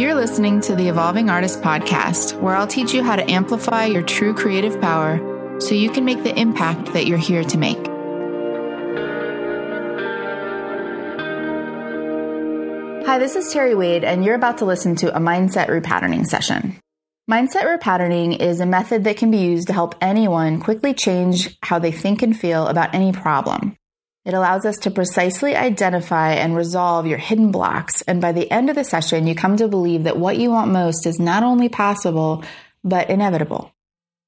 You're listening to the Evolving Artist Podcast, where I'll teach you how to amplify your true creative power so you can make the impact that you're here to make. Hi, this is Teri Wade, and you're about to listen to a mindset repatterning session. Mindset repatterning is a method that can be used to help anyone quickly change how they think and feel about any problem. It allows us to precisely identify and resolve your hidden blocks. And by the end of the session, you come to believe that what you want most is not only possible, but inevitable.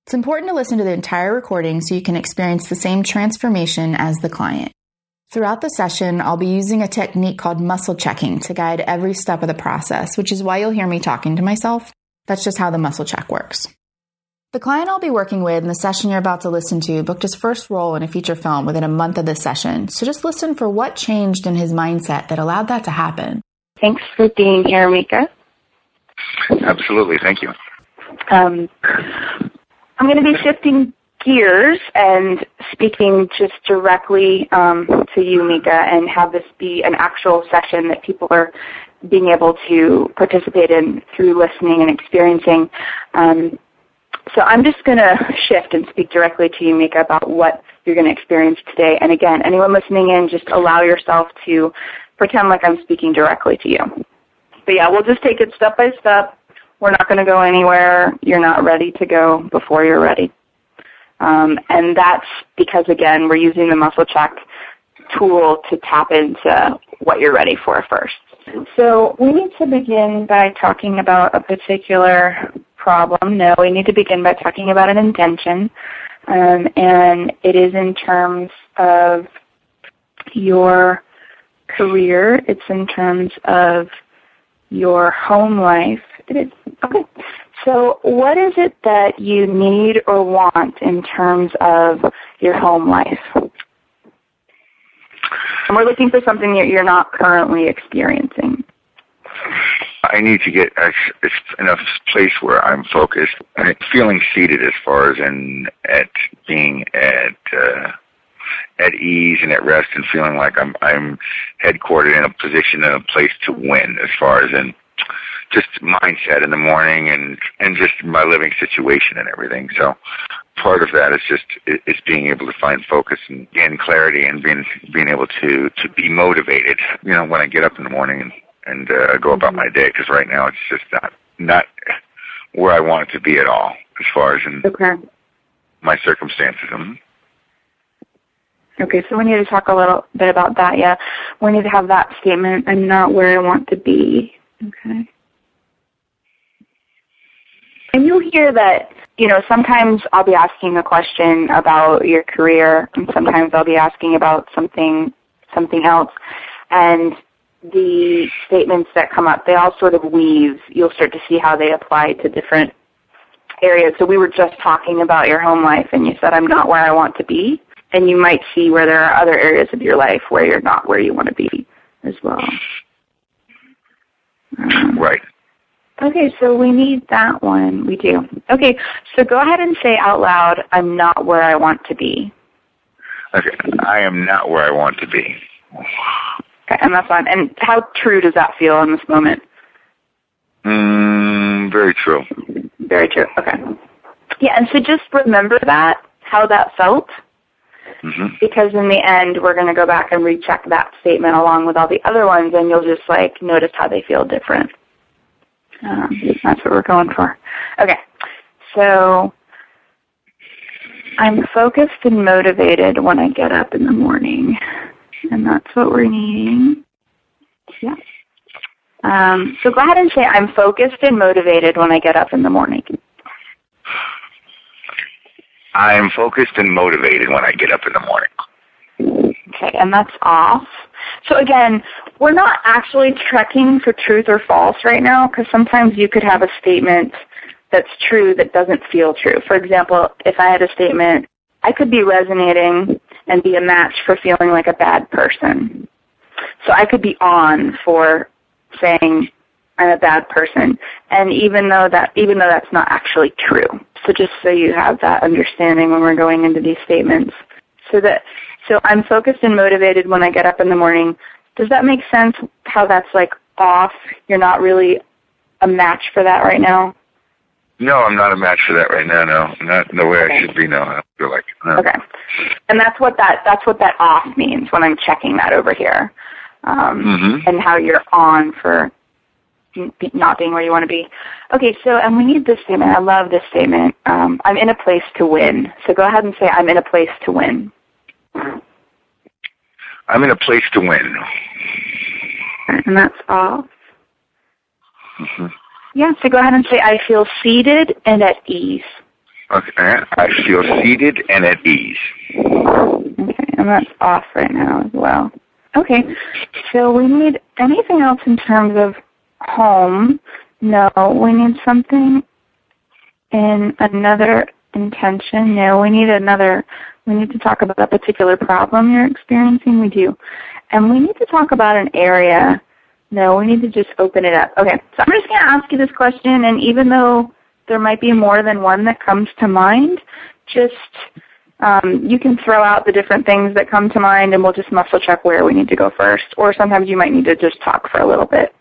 It's important to listen to the entire recording so you can experience the same transformation as the client. Throughout the session, I'll be using a technique called muscle checking to guide every step of the process, which is why you'll hear me talking to myself. That's just how the muscle check works. The client I'll be working with in the session you're about to listen to booked his first role in a feature film within a month of this session. So just listen for what changed in his mindset that allowed that to happen. Thanks for being here, Mika. Absolutely. Thank you. Um, I'm going to be shifting gears and speaking just directly um, to you, Mika, and have this be an actual session that people are being able to participate in through listening and experiencing. Um, so I'm just going to shift and speak directly to you, Mika, about what you're going to experience today. And again, anyone listening in, just allow yourself to pretend like I'm speaking directly to you. But yeah, we'll just take it step by step. We're not going to go anywhere. You're not ready to go before you're ready. Um, and that's because, again, we're using the muscle check tool to tap into what you're ready for first. So we need to begin by talking about a particular problem. No, we need to begin by talking about an intention. Um, and it is in terms of your career. It's in terms of your home life. It is, okay. So what is it that you need or want in terms of your home life? And we're looking for something that you're not currently experiencing. I need to get in a place where I'm focused and feeling seated as far as in at being at uh, at ease and at rest and feeling like I'm I'm headquartered in a position in a place to win as far as in just mindset in the morning and and just my living situation and everything. So part of that is just is being able to find focus and gain clarity and being being able to to be motivated. You know, when I get up in the morning and and uh, go about my day because right now it's just not not where I want it to be at all as far as in okay. my circumstances. Okay, so we need to talk a little bit about that. Yeah, we need to have that statement. I'm not where I want to be. Okay. And you'll hear that, you know, sometimes I'll be asking a question about your career and sometimes I'll be asking about something something else. And the statements that come up, they all sort of weave. You'll start to see how they apply to different areas. So we were just talking about your home life, and you said, I'm not where I want to be. And you might see where there are other areas of your life where you're not where you want to be as well. Um, right. Okay, so we need that one. We do. Okay, so go ahead and say out loud, I'm not where I want to be. Okay, I am not where I want to be. And that's fine. And how true does that feel in this moment? Mm, very true. Very true. Okay. Yeah, and so just remember that, how that felt. Mm-hmm. Because in the end, we're going to go back and recheck that statement along with all the other ones, and you'll just like notice how they feel different. Um, that's what we're going for. Okay, so I'm focused and motivated when I get up in the morning and that's what we're needing. Yeah. Um, so go ahead and say, I'm focused and motivated when I get up in the morning. I'm focused and motivated when I get up in the morning. Okay, and that's off. So again, we're not actually checking for truth or false right now because sometimes you could have a statement that's true that doesn't feel true. For example, if I had a statement, I could be resonating and be a match for feeling like a bad person. So I could be on for saying I'm a bad person, and even though that even though that's not actually true. So just so you have that understanding when we're going into these statements. So that so I'm focused and motivated when I get up in the morning. Does that make sense? How that's like off? You're not really a match for that right now? No, I'm not a match for that right now. No, not the way okay. I should be. No, I feel like. No. Okay, and that's what that that's what that off means when I'm checking that over here, um, mm-hmm. and how you're on for not being where you want to be. Okay, so and we need this statement. I love this statement. Um, I'm in a place to win. So go ahead and say I'm in a place to win. I'm in a place to win. And that's off. Mm-hmm. Yeah, so go ahead and say, I feel seated and at ease. Okay, I feel seated and at ease. Okay, and that's off right now as well. Okay, so we need anything else in terms of home? No, we need something in another intention. No, we need another, we need to talk about a particular problem you're experiencing. We do. And we need to talk about an area no, we need to just open it up. Okay, so I'm just going to ask you this question, and even though there might be more than one that comes to mind, just um, you can throw out the different things that come to mind, and we'll just muscle check where we need to go first. Or sometimes you might need to just talk for a little bit,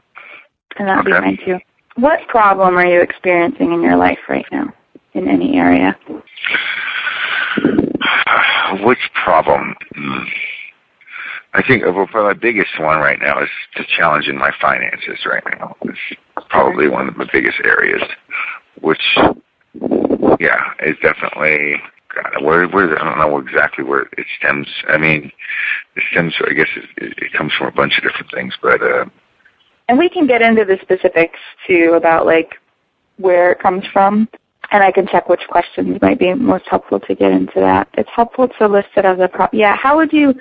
and that'll okay. be fine too. What problem are you experiencing in your life right now, in any area? Which problem? I think well, my biggest one right now is the challenge in my finances right now. It's probably one of the biggest areas, which, yeah, is definitely, God, where, where, I don't know exactly where it stems. I mean, it stems, I guess it, it comes from a bunch of different things, but, uh, and we can get into the specifics too about like where it comes from and I can check which questions might be most helpful to get into that. It's helpful to list it as a pro. Yeah, how would you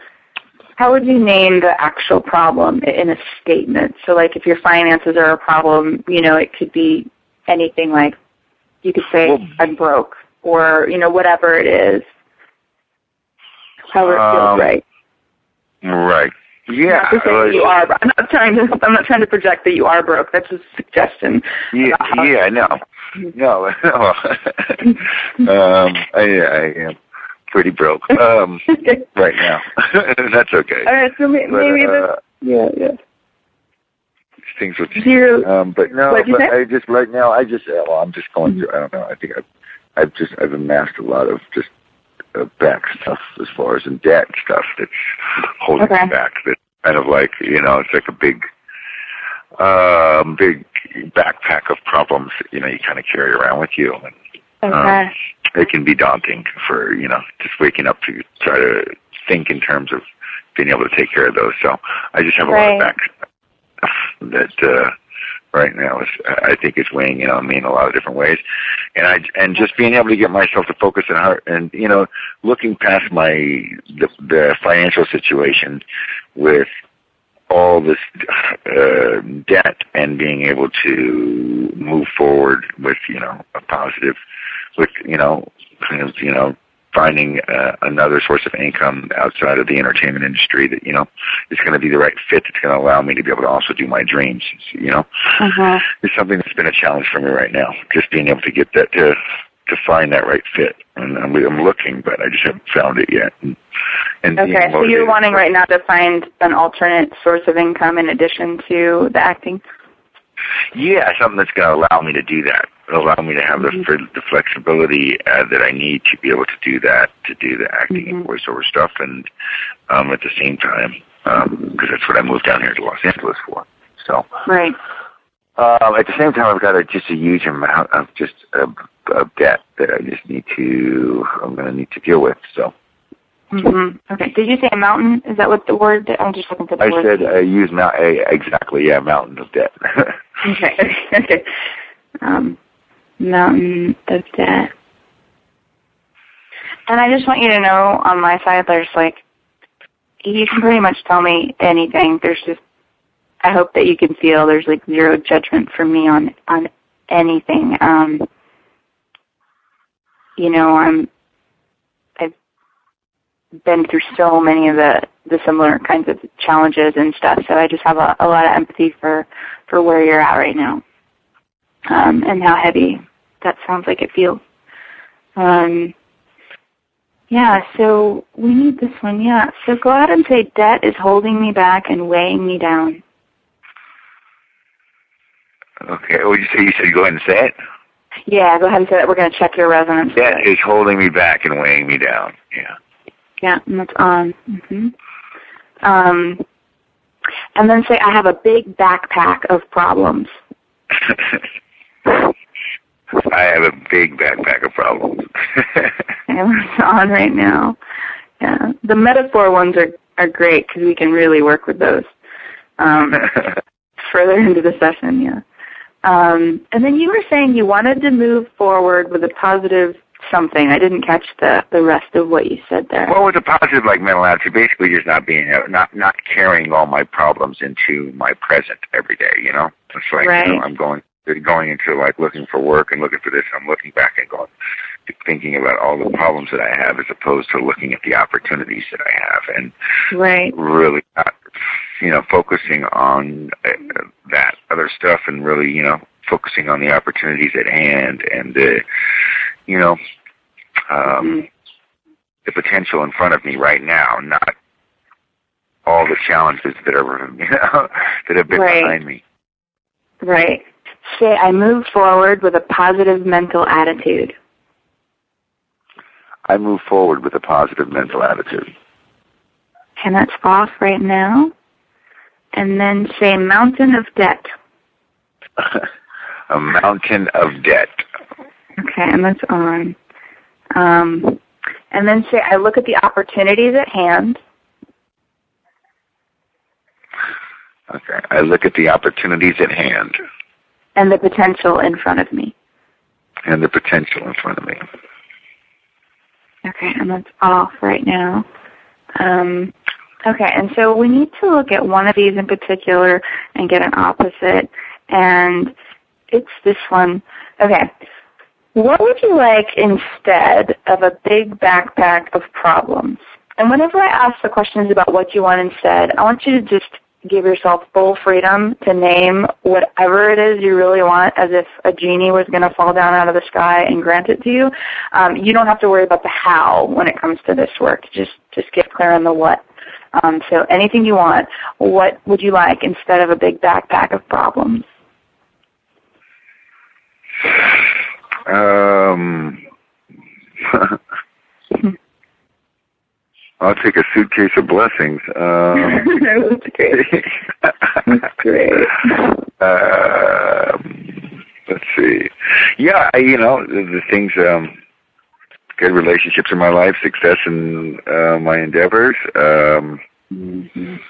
how would you name the actual problem in a statement? So like if your finances are a problem, you know, it could be anything like you could say well, I'm broke or, you know, whatever it is. However it feels um, right. Right. Yeah. Not to you are. I'm not trying to. I'm not trying to project that you are broke. That's a suggestion. Yeah. Yeah. No. No. No. um. I. I am pretty broke um, right now. That's okay. All right, so maybe, but, maybe uh, yeah, yeah. Things with zero. Um, but no, but I just right now I just well I'm just going through. I don't know. I think I've I've just I've amassed a lot of just uh, back stuff as far as in debt stuff that's holding okay. me back. That kind of like you know it's like a big um big backpack of problems that you know you kind of carry around with you and Okay. Um, it can be daunting for, you know, just waking up to try to think in terms of being able to take care of those. So I just have a right. lot of back that, uh, right now is, I think is weighing in on me in a lot of different ways. And I, and just being able to get myself to focus and heart and, you know, looking past my, the, the financial situation with all this uh, debt and being able to move forward with you know a positive with you know kind of you know finding uh, another source of income outside of the entertainment industry that you know is going to be the right fit that's going to allow me to be able to also do my dreams you know? Uh-huh. it's something that's been a challenge for me right now just being able to get that to to find that right fit. And I'm, I'm looking but I just haven't found it yet. and, and okay so you're wanting right now to find an alternate source of income in addition to the acting yeah, something that's going to allow me to do that. Allow me to have mm-hmm. the, the flexibility uh, that I need to be able to do that, to do the acting mm-hmm. and voiceover stuff, and um, at the same time, because um, that's what I moved down here to Los Angeles for. So right. Um, at the same time, I've got a, just a huge amount of just of, of debt that I just need to. I'm going to need to deal with. So Mm-hmm. Okay. Did you say a mountain? Is that what the word? I'm just looking for the I word. I said uh, use mount. Uh, exactly. Yeah, mountain of debt. okay. Okay. Um, mountain of debt. And I just want you to know, on my side, there's like, you can pretty much tell me anything. There's just, I hope that you can feel there's like zero judgment for me on on anything. Um, you know, I'm been through so many of the the similar kinds of challenges and stuff. So I just have a, a lot of empathy for for where you're at right now, um, and how heavy that sounds like it feels. Um, yeah, so we need this one. Yeah, so go ahead and say debt is holding me back and weighing me down. Okay. What did you say? You said go ahead and say it? Yeah, go ahead and say that. We're going to check your resonance. That is holding me back and weighing me down. Yeah. Yeah, and that's on. hmm Um, and then say, I have a big backpack of problems. I have a big backpack of problems. and it's on right now. Yeah, the metaphor ones are are great because we can really work with those um, further into the session. Yeah. Um, and then you were saying you wanted to move forward with a positive something. I didn't catch the the rest of what you said there. Well, with a positive like mental attitude, basically just not being not not carrying all my problems into my present every day. You know, it's like Right. you know, I'm going going into like looking for work and looking for this. I'm looking back and going thinking about all the problems that I have as opposed to looking at the opportunities that I have and Right. really not, you know, focusing on uh, that other stuff and really, you know, focusing on the opportunities at hand and, uh, you know, um, the potential in front of me right now, not all the challenges that are, you know, that have been Right. behind me. Right. Say I move forward with a positive mental attitude. I move forward with a positive mental attitude. And that's off right now. And then say mountain of debt. a mountain of debt. Okay, and that's on. Um, and then say I look at the opportunities at hand. Okay. I look at the opportunities at hand and the potential in front of me. and the potential in front of me. Okay, and that's off right now. Um, okay, and so we need to look at one of these in particular and get an opposite, and it's this one. Okay, what would you like instead of a big backpack of problems? And whenever I ask the questions about what you want instead, I want you to just give yourself full freedom to name whatever it is you really want as if a genie was going to fall down out of the sky and grant it to you. Um, you don't have to worry about the how when it comes to this work. Just just get clear on the what. Um, so anything you want, what would you like instead of a big backpack of problems? Um, I'll take a suitcase of blessings. Um, That's great. That's great. um, let's see. Yeah, I, you know the, the things. Um, good relationships in my life, success in uh, my endeavors, um, Mhm.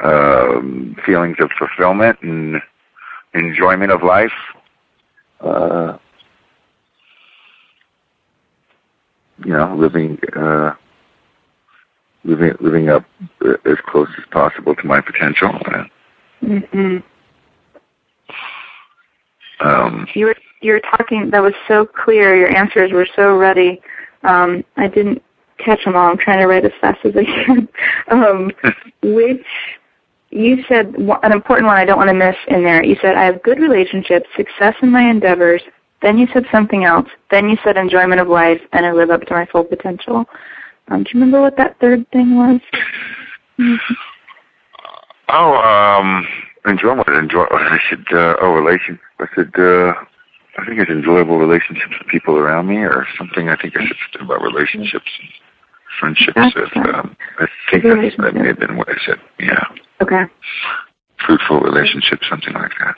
um, feelings of fulfillment and enjoyment of life. Uh, you know, living uh, living living up uh, as close as possible to my potential. Mhm. Um, You were you were talking. That was so clear. Your answers were so ready. Um, I didn't catch them all. I'm trying to write as fast as I can. Um, which you said an important one I don't want to miss in there. You said I have good relationships, success in my endeavors. Then you said something else. Then you said enjoyment of life, and I live up to my full potential. Um, do you remember what that third thing was? oh, um, enjoyment. Enjoy. I should. Uh, oh, relation. I said. Uh, I think it's enjoyable relationships with people around me, or something. I think I should say about relationships, and friendships. That's With, um, I think that's, that may have been what I said. Yeah, Okay. fruitful relationships, something like that.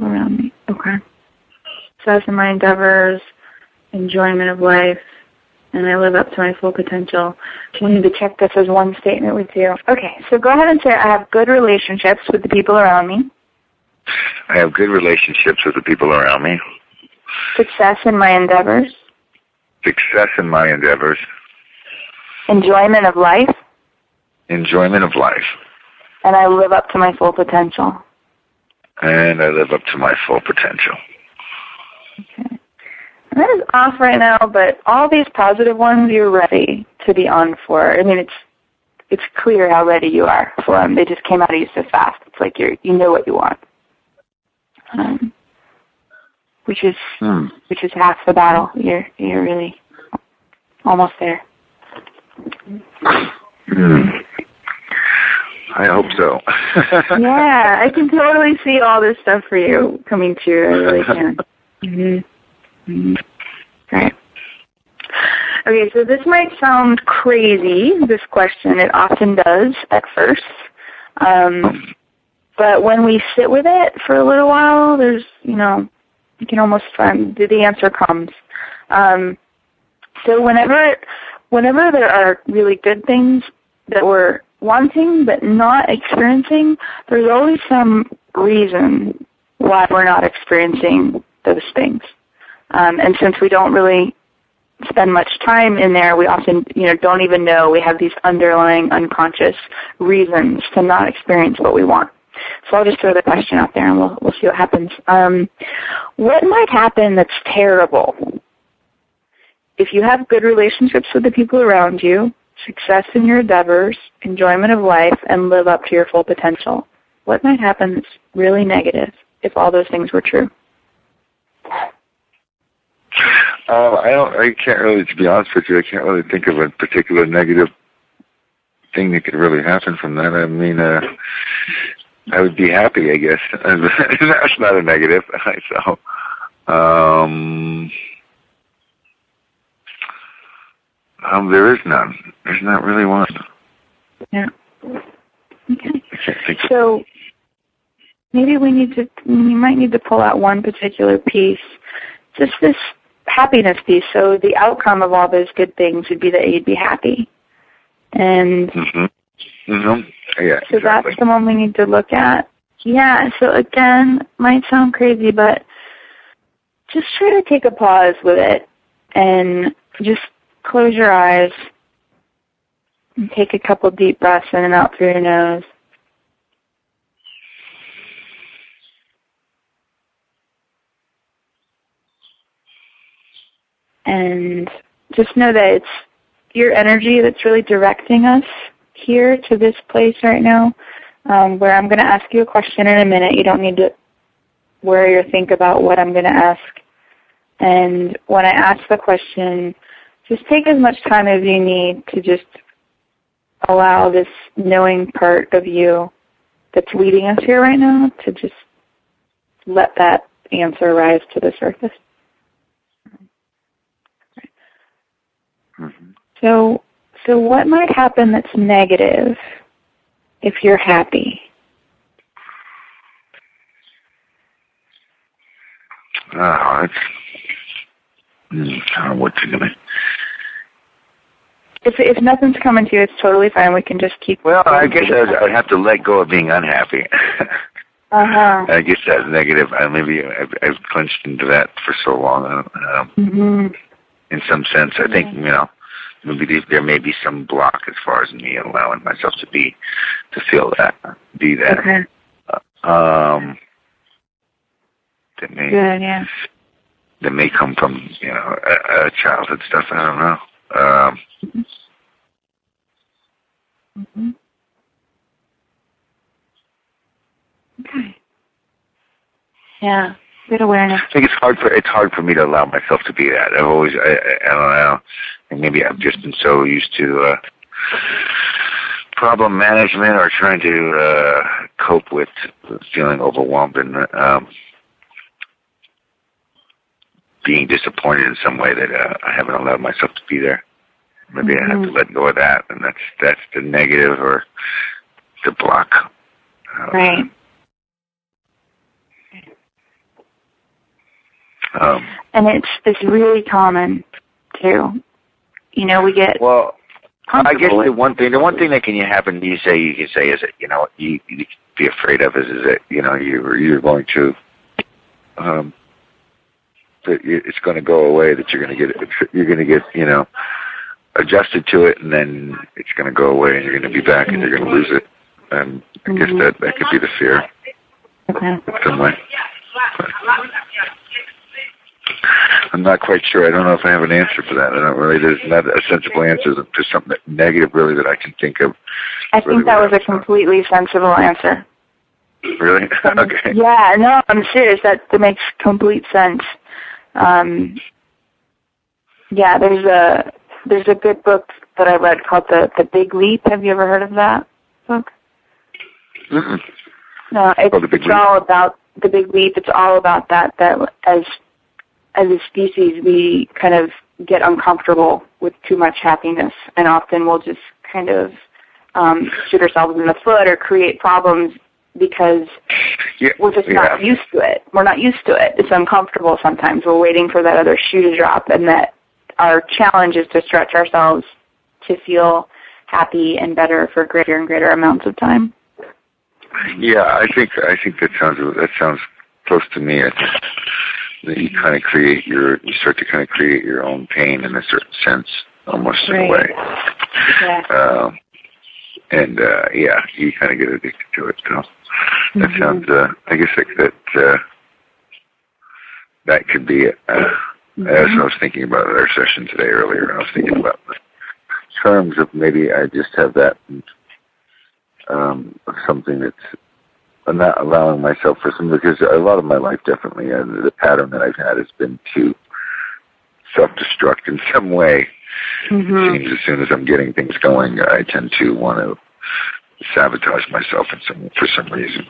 around me. Okay. Success in my endeavors, enjoyment of life, and I live up to my full potential. We need to check this as one statement with you. Okay, so go ahead and say I have good relationships with the people around me, I have good relationships with the people around me. success in my endeavors, Success in my endeavors. enjoyment of life, Enjoyment of life. and I live up to my full potential. And I live up to my full potential. Okay. And that is off right now, but all these positive ones you're ready to be on for. I mean, it's it's clear how ready you are for them. They just came out of you so fast. It's like you're you know what you want, um, which is Hmm. which is half the battle. You're you're really almost there. Hmm. I hope so. yeah, I can totally see all this stuff for you coming true. I really can. Mm-hmm. Mm-hmm. Right. Okay, so this might sound crazy, this question. It often does at first. Um, but when we sit with it for a little while, there's, you know, you can almost find the answer comes. Um, so whenever, whenever there are really good things that we're wanting but not experiencing, there's always some reason why we're not experiencing those things. Um, and since we don't really spend much time in there, we often, you know, don't even know we have these underlying unconscious reasons to not experience what we want. So I'll just throw the question out there and we'll we'll see what happens. Um, what might happen that's terrible if you have good relationships with the people around you, success in your endeavors, enjoyment of life, and live up to your full potential? What might happen that's really negative if all those things were true? Uh, I don't. I can't really, to be honest with you, I can't really think of a particular negative thing that could really happen from that. I mean, uh, I would be happy, I guess. That's not a negative. so, um, um, there is none. There's not really one. Yeah. Okay. So maybe we need to. You might need to pull out one particular piece. Just this happiness piece. So the outcome of all those good things would be that you'd be happy. And mm-hmm. Mm-hmm. Yeah, so exactly. that's the one we need to look at. Yeah, so again, might sound crazy, but just try to take a pause with it and just close your eyes and take a couple deep breaths in and out through your nose. And just know that it's your energy that's really directing us here to this place right now, um, where I'm going to ask you a question in a minute. You don't need to worry or think about what I'm going to ask. And when I ask the question, just take as much time as you need to just allow this knowing part of you that's leading us here right now to just let that answer rise to the surface. Mm-hmm. So, so what might happen that's negative if you're happy? Oh, it's. Know what to. If if nothing's coming to you, it's totally fine. We can just keep. Well, I guess I'd, I'd have to let go of being unhappy. Uh huh. I guess that's negative. I maybe I've, I've clinched into that for so long. Um, hmm in some sense, I think you know maybe there- there may be some block as far as me allowing myself to be to feel that, be that. Okay. Um, that may Good. Yeah. that may come from you know uh, childhood stuff. I don't know. Um, hmm Okay. Yeah. Good awareness. I think it's hard for it's hard for me to allow myself to be that. I've always I, I, don't know. And maybe I've just been so used to uh, problem management or trying to uh, cope with feeling overwhelmed and um, being disappointed in some way that uh, I haven't allowed myself to be there. Maybe I have to Mhm. let go of that, and that's that's the negative or the block. Uh, Right. Um, And it's it's really common too. You know, we get well, I guess the one thing, the one thing that can happen, you say, you can say, is that you know, you, you be afraid of is, is that you know you're you're going to, um, that it's going to go away. That you're going to get you're going to get you know adjusted to it, and then it's going to go away, and you're going to be back, and you're going to lose it. And I guess Mhm. that that could be the fear Okay. some way. I'm not quite sure. I don't know if I have an answer for that. I don't really. There's not a sensible answer to something negative, really, that I can think of. I Really think that was a completely sensible answer. Really? okay. Yeah, no, I'm serious. That that makes complete sense. Um, yeah, there's a there's a good book that I read called the the Big Leap. Have you ever heard of that book? Mm-mm. No, it's, Oh, it's all about the big leap. It's all about that. That as as a species, we kind of get uncomfortable with too much happiness, and often we'll just kind of um, shoot ourselves in the foot or create problems because Yeah, we're just yeah. not used to it. We're not used to it. It's uncomfortable sometimes. We're waiting for that other shoe to drop, and that our challenge is to stretch ourselves to feel happy and better for greater and greater amounts of time. Yeah, I think I think that sounds that sounds close to me. I think that you kind of create your you start to kind of create your own pain in a certain sense, almost in a way. Yeah. Um, and uh, yeah, you kind of get addicted to it. So that Mhm. sounds. Uh, I guess like that uh, that could be it. Uh, As I was thinking about our session today earlier, I was thinking about the terms of maybe I just have that um, something that's I'm not allowing myself for some because a lot of my life definitely uh, the pattern that I've had has been to self-destruct in some way. Mhm. Seems as soon as I'm getting things going, I tend to want to sabotage myself in some for some reason.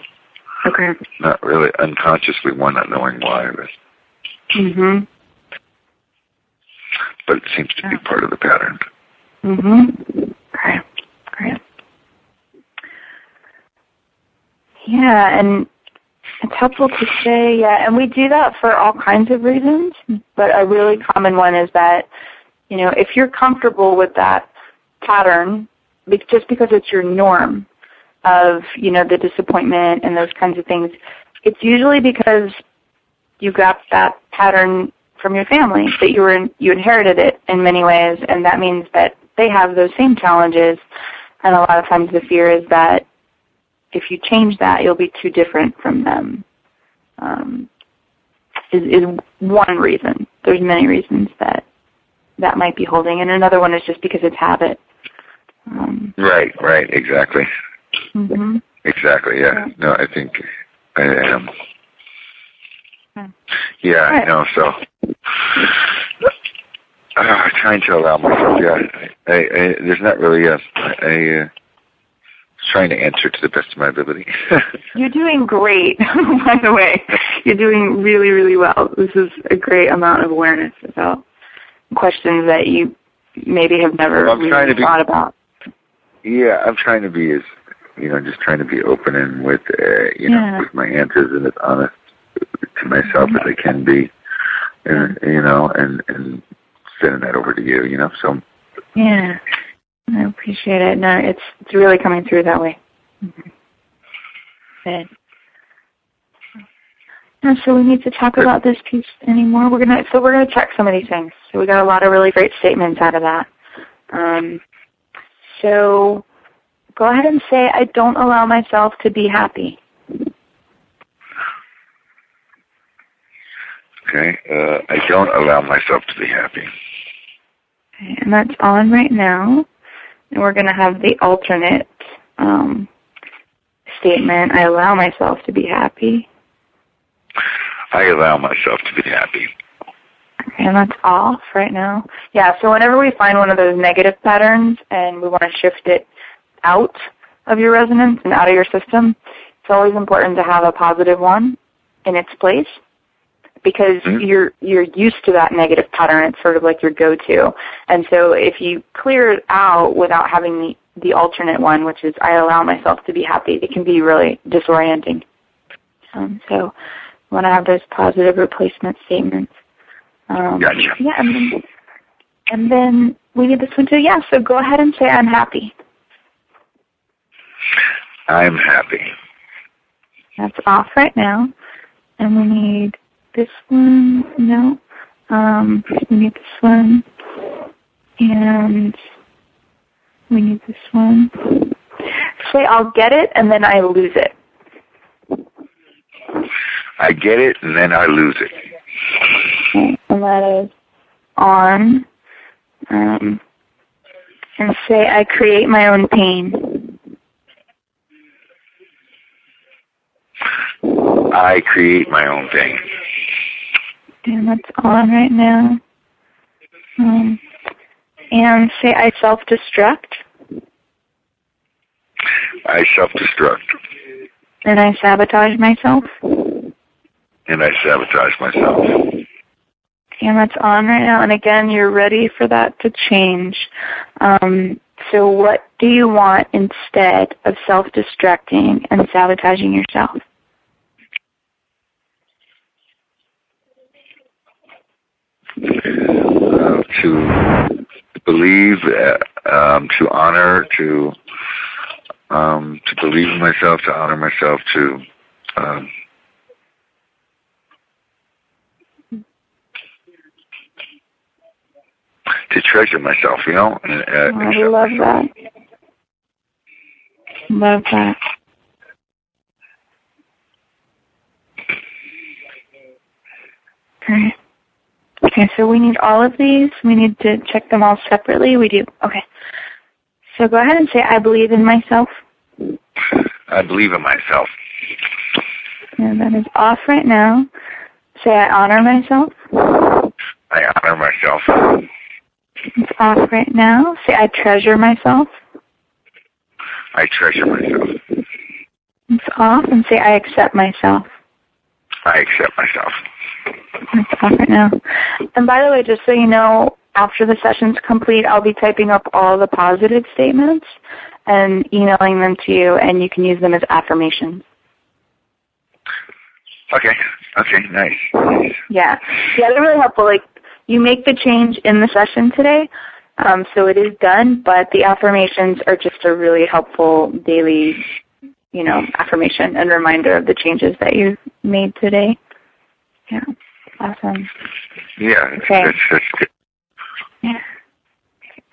Okay. Not really unconsciously, one not knowing why, but Mhm. but it seems to be part of the pattern. Mhm. Okay. Great. Yeah, and it's helpful to say, yeah, and we do that for all kinds of reasons, but a really common one is that, you know, if you're comfortable with that pattern, just because it's your norm of, you know, the disappointment and those kinds of things, it's usually because you got that pattern from your family that you were in, you inherited it in many ways, and that means that they have those same challenges. And a lot of times the fear is that if you change that, you'll be too different from them. Um, is, is one reason. There's many reasons that that might be holding, and another one is just because it's habit. Um, Right, right, exactly, hmm exactly. Yeah, no, I think I am. Hmm. Yeah, I Right. know. So, uh, trying to allow myself. Yeah, I, I, I there's not really a. uh, trying to answer to the best of my ability. You're doing great, by the way. You're doing really, really well. This is a great amount of awareness about questions that you maybe have never Well, really to be- thought about. yeah, I'm trying to be as you know, just trying to be open and with uh, you know, with my answers and as honest to myself as I can be, and you know, and and sending that over to you. You know, so Yeah, I appreciate it. No, it's it's really coming through that way. Mhm. Good. Yeah, so we need to talk about this piece anymore. We're gonna so we're gonna check some of these things. So we got a lot of really great statements out of that. Um, so go ahead and say I don't allow myself to be happy. okay, uh, I don't allow myself to be happy. Okay, and that's on right now. And we're going to have the alternate um, statement. I allow myself to be happy. I allow myself to be happy. And that's off right now. Yeah, so whenever we find one of those negative patterns and we want to shift it out of your resonance and out of your system, it's always important to have a positive one in its place because Mhm. you're you're used to that negative pattern. It's sort of like your go-to. And so if you clear it out without having the the alternate one, which is I allow myself to be happy, it can be really disorienting. Um, so I want to have those positive replacement statements. Um, Gotcha. Yeah, and then, and then we need this one too. Yeah, so go ahead and say I'm happy. I'm happy. That's off right now. And we need this one. No. Um, we need this one. And we need this one. Say I'll get it and then I lose it. I get it and then I lose it. Okay, And that is on. Um, and say I create my own pain. I create my own thing. And that's on right now. Um, and say I self-destruct. I self-destruct. And I sabotage myself. And I sabotage myself. And that's on right now. And again, you're ready for that to change. Um, so what do you want instead of self-destructing and sabotaging yourself? Uh, to believe, uh, um, to honor, to um, to believe in myself, to honor myself, to um, to treasure myself, you know. And, uh, oh, I love myself. that. Love that. Okay. Okay, so we need all of these. We need to check them all separately. We do. Okay. So go ahead and say, I believe in myself. I believe in myself. And that is off right now. Say, I honor myself. I honor myself. It's off right now. Say, I treasure myself. I treasure myself. It's off and say, I accept myself. I accept myself. Off right now. And by the way, just so you know, after the session's complete, I'll be typing up all the positive statements and emailing them to you, and you can use them as affirmations. Okay. Okay. Nice. nice. Yeah. Yeah, they're really helpful. Like you make the change in the session today, um, so it is done. But the affirmations are just a really helpful daily, you know, affirmation and reminder of the changes that you made today. Yeah. Awesome. Yeah. Okay. Good. Yeah.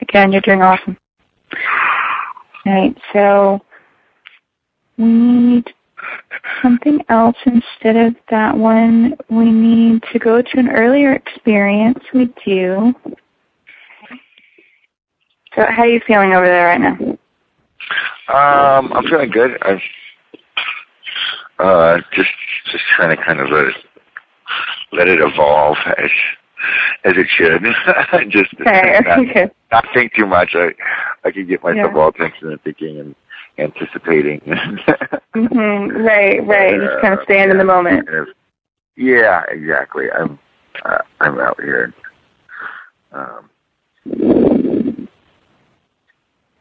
Again, you're doing awesome. All right. So we need something else instead of that one. We need to go to an earlier experience with you. So how are you feeling over there right now? Um, I'm feeling good. I'm uh, just just trying to kind of let it let it evolve as as it should. just okay. not, okay. not think too much. I I can get myself Yeah. all tension and thinking and anticipating. Mhm. Right, right. Just kind of staying in the moment. Kind of- yeah, exactly. I'm uh, I'm out here. Um,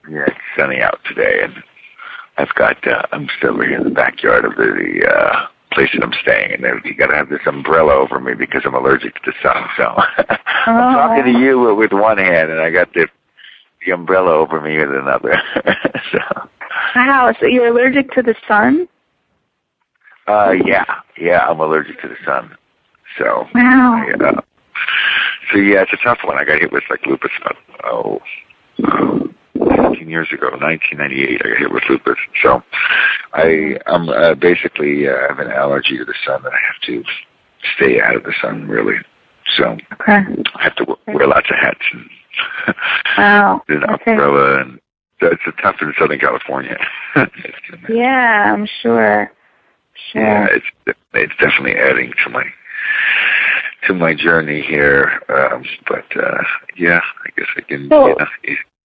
yeah, it's sunny out today, and I've got uh, I'm still here in the backyard of the uh, place that I'm staying, and you got to have this umbrella over me because I'm allergic to the sun. So I'm talking to you with one hand, and I got the the umbrella over me with another. so Wow. So you're allergic to the sun? uh, yeah, yeah, I'm allergic to the sun. So Wow. I, uh, so yeah, it's a tough one. I got hit with like lupus about oh, oh 15 years ago, 1998. I got hit with lupus. So I I'm uh, basically uh, have an allergy to the sun that I have to stay out of the sun really. So Okay. I have to w- wear lots of hats and Wow. an Okay. umbrella and so it's a tough in Southern California. Yeah, I'm sure. Sure. yeah, it's it's definitely adding to my to my journey here. Um, but uh, yeah, I guess I can So, you know,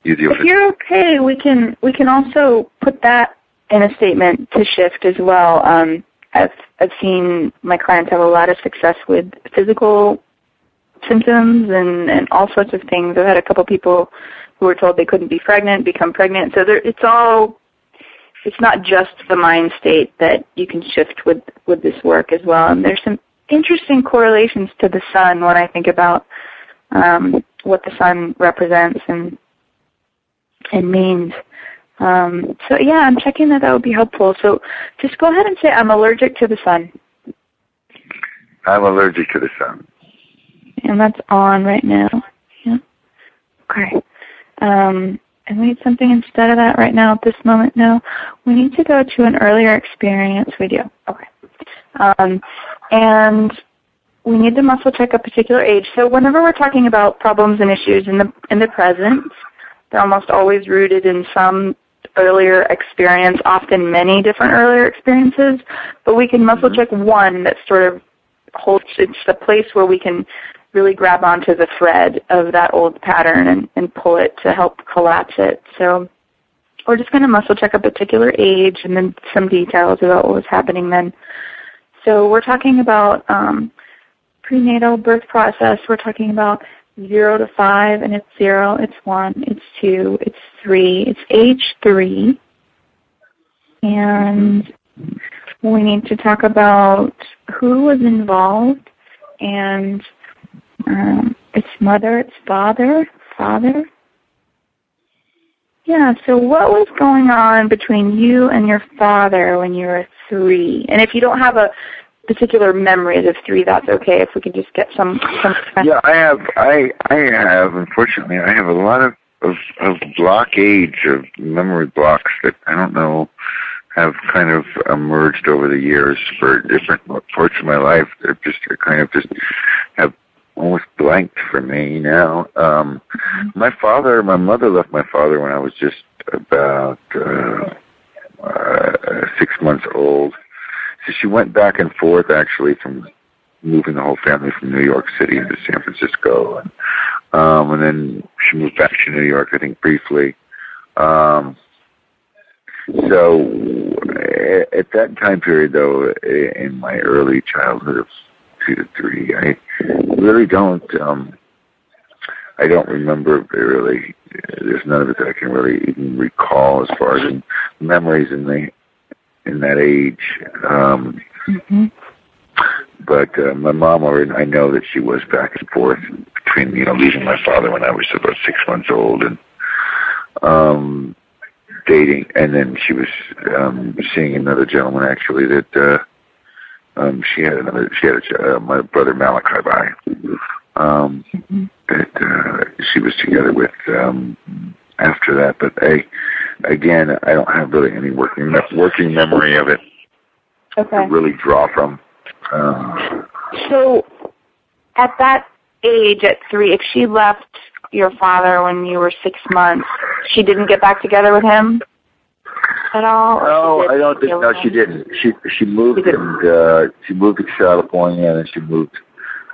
e- with If you're okay, we can we can also put that in a statement to shift as well. Um, I've I've seen my clients have a lot of success with physical symptoms and and all sorts of things. I've had a couple people who were told they couldn't be pregnant become pregnant. So there, it's all it's not just the mind state that you can shift with with this work as well. And there's some interesting correlations to the sun when I think about um, what the sun represents and and means. Um, so yeah, I'm checking that that would be helpful. So just go ahead and say I'm allergic to the sun, I'm allergic to the sun. and that's on right now. Yeah. Okay. Um, and we need something instead of that right now at this moment. No, we need to go to an earlier experience. We do. Okay. Um, and we need to muscle check a particular age. So whenever we're talking about problems and issues in the in the present, they're almost always rooted in some earlier experience, often many different earlier experiences. But we can muscle check one that sort of holds. It's the place where we can really grab onto the thread of that old pattern and, and pull it to help collapse it. So we're just going to muscle check a particular age and then some details about what was happening then. So we're talking about um, prenatal birth process. We're talking about zero to five, and it's zero, it's one, it's two, it's three, it's age three. And we need to talk about who was involved and um, its mother, its father, father. Yeah, so what was going on between you and your father when you were three? And if you don't have a particular memories of three, that's okay. If we could just get some. some yeah, I have. I I have. Unfortunately, I have a lot of of, of blockades of memory blocks that I don't know have kind of emerged over the years for different parts of my life. They're just they're kind of just have almost blanked for me now. Um, my father, my mother left my father when I was just about uh, uh, six months old. So she went back and forth actually from moving the whole family from New York City to San Francisco, and um, and then she moved back to New York, I think briefly. Um, so at that time period, though, in my early childhood of two to three, I really don't. Um, I don't remember really. There's none of it that I can really even recall as far as memories in the in that age. Um, mm-hmm. But uh, my mom, or I know that she was back and forth between you know leaving my father when I was about six months old and um, dating, and then she was um, seeing another gentleman actually that uh, um, she had another. She had a, uh, my brother Malachi by. Um, mm-hmm. that uh, she was together with um, after that, but I again, I don't have really any working working memory of it okay. to really draw from. Um, so, at that age, at three, if she left your father when you were six months, she didn't get back together with him at all? No, I don't think. No, she didn't. She she moved she and uh, she moved to California and then she moved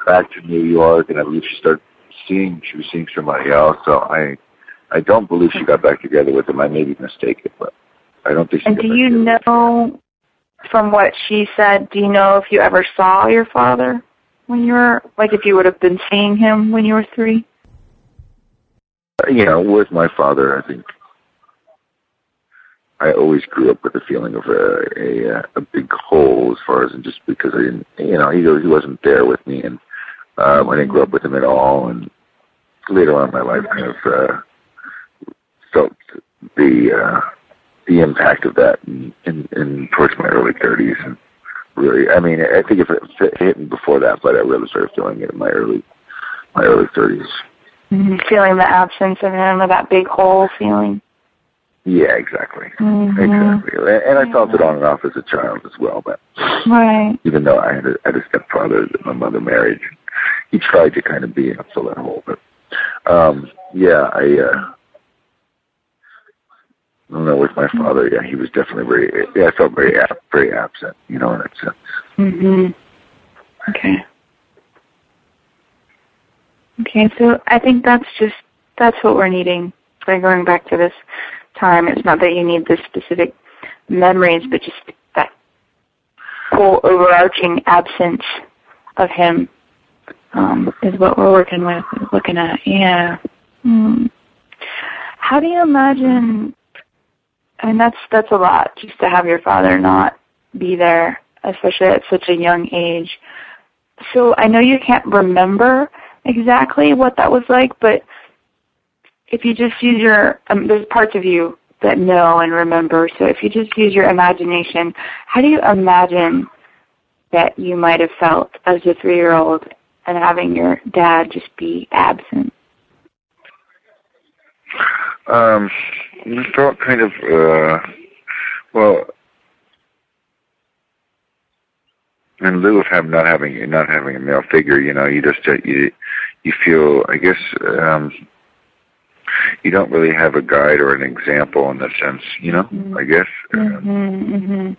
back to New York, and I believe she started seeing she was seeing somebody else. So I I don't believe she got back together with him. I may be mistaken, but I don't think she. And do you know, from what she said, do you know if you ever saw your father when you were like if you would have been seeing him when you were three? Uh, you know, with my father, I think I always grew up with a feeling of a a, a big hole as far as just because I didn't, you know, he he wasn't there with me, and um, I didn't grow up with him at all, and later on in my life, kind of. uh felt the uh, the impact of that in, in, in towards my early 30s, and really, I mean, I think if it hit me before that, but I really started feeling it in my early my early 30s. Mm-hmm. Feeling the absence of him, or that big hole feeling. Yeah, exactly. Mm-hmm. Exactly. And I felt it on and off as a child as well, but right. even though I had a, had a stepfather that my mother married, he tried to kind of be enough to that hole. But um yeah, I uh Don't know with my father. Yeah, he was definitely very. Yeah, I felt very very absent. You know, in that sense. Mhm. Okay. Okay, so I think that's just that's what we're needing by going back to this time. It's not that you need the specific memories, but just that whole overarching absence of him um, is what we're working with, looking at. Yeah. Hmm. How do you imagine Mean, that's that's a lot just to have your father not be there, especially at such a young age. So I know you can't remember exactly what that was like, but if you just use your, um, there's parts of you that know and remember. So if you just use your imagination, how do you imagine that you might have felt as a three-year-old and having your dad just be absent? Um, we felt kind of uh, well in lieu of have not having not having a male figure, you know, you just uh, you you feel I guess um you don't really have a guide or an example in that sense, you know. Mm-hmm. I guess. Mm-hmm, mm-hmm.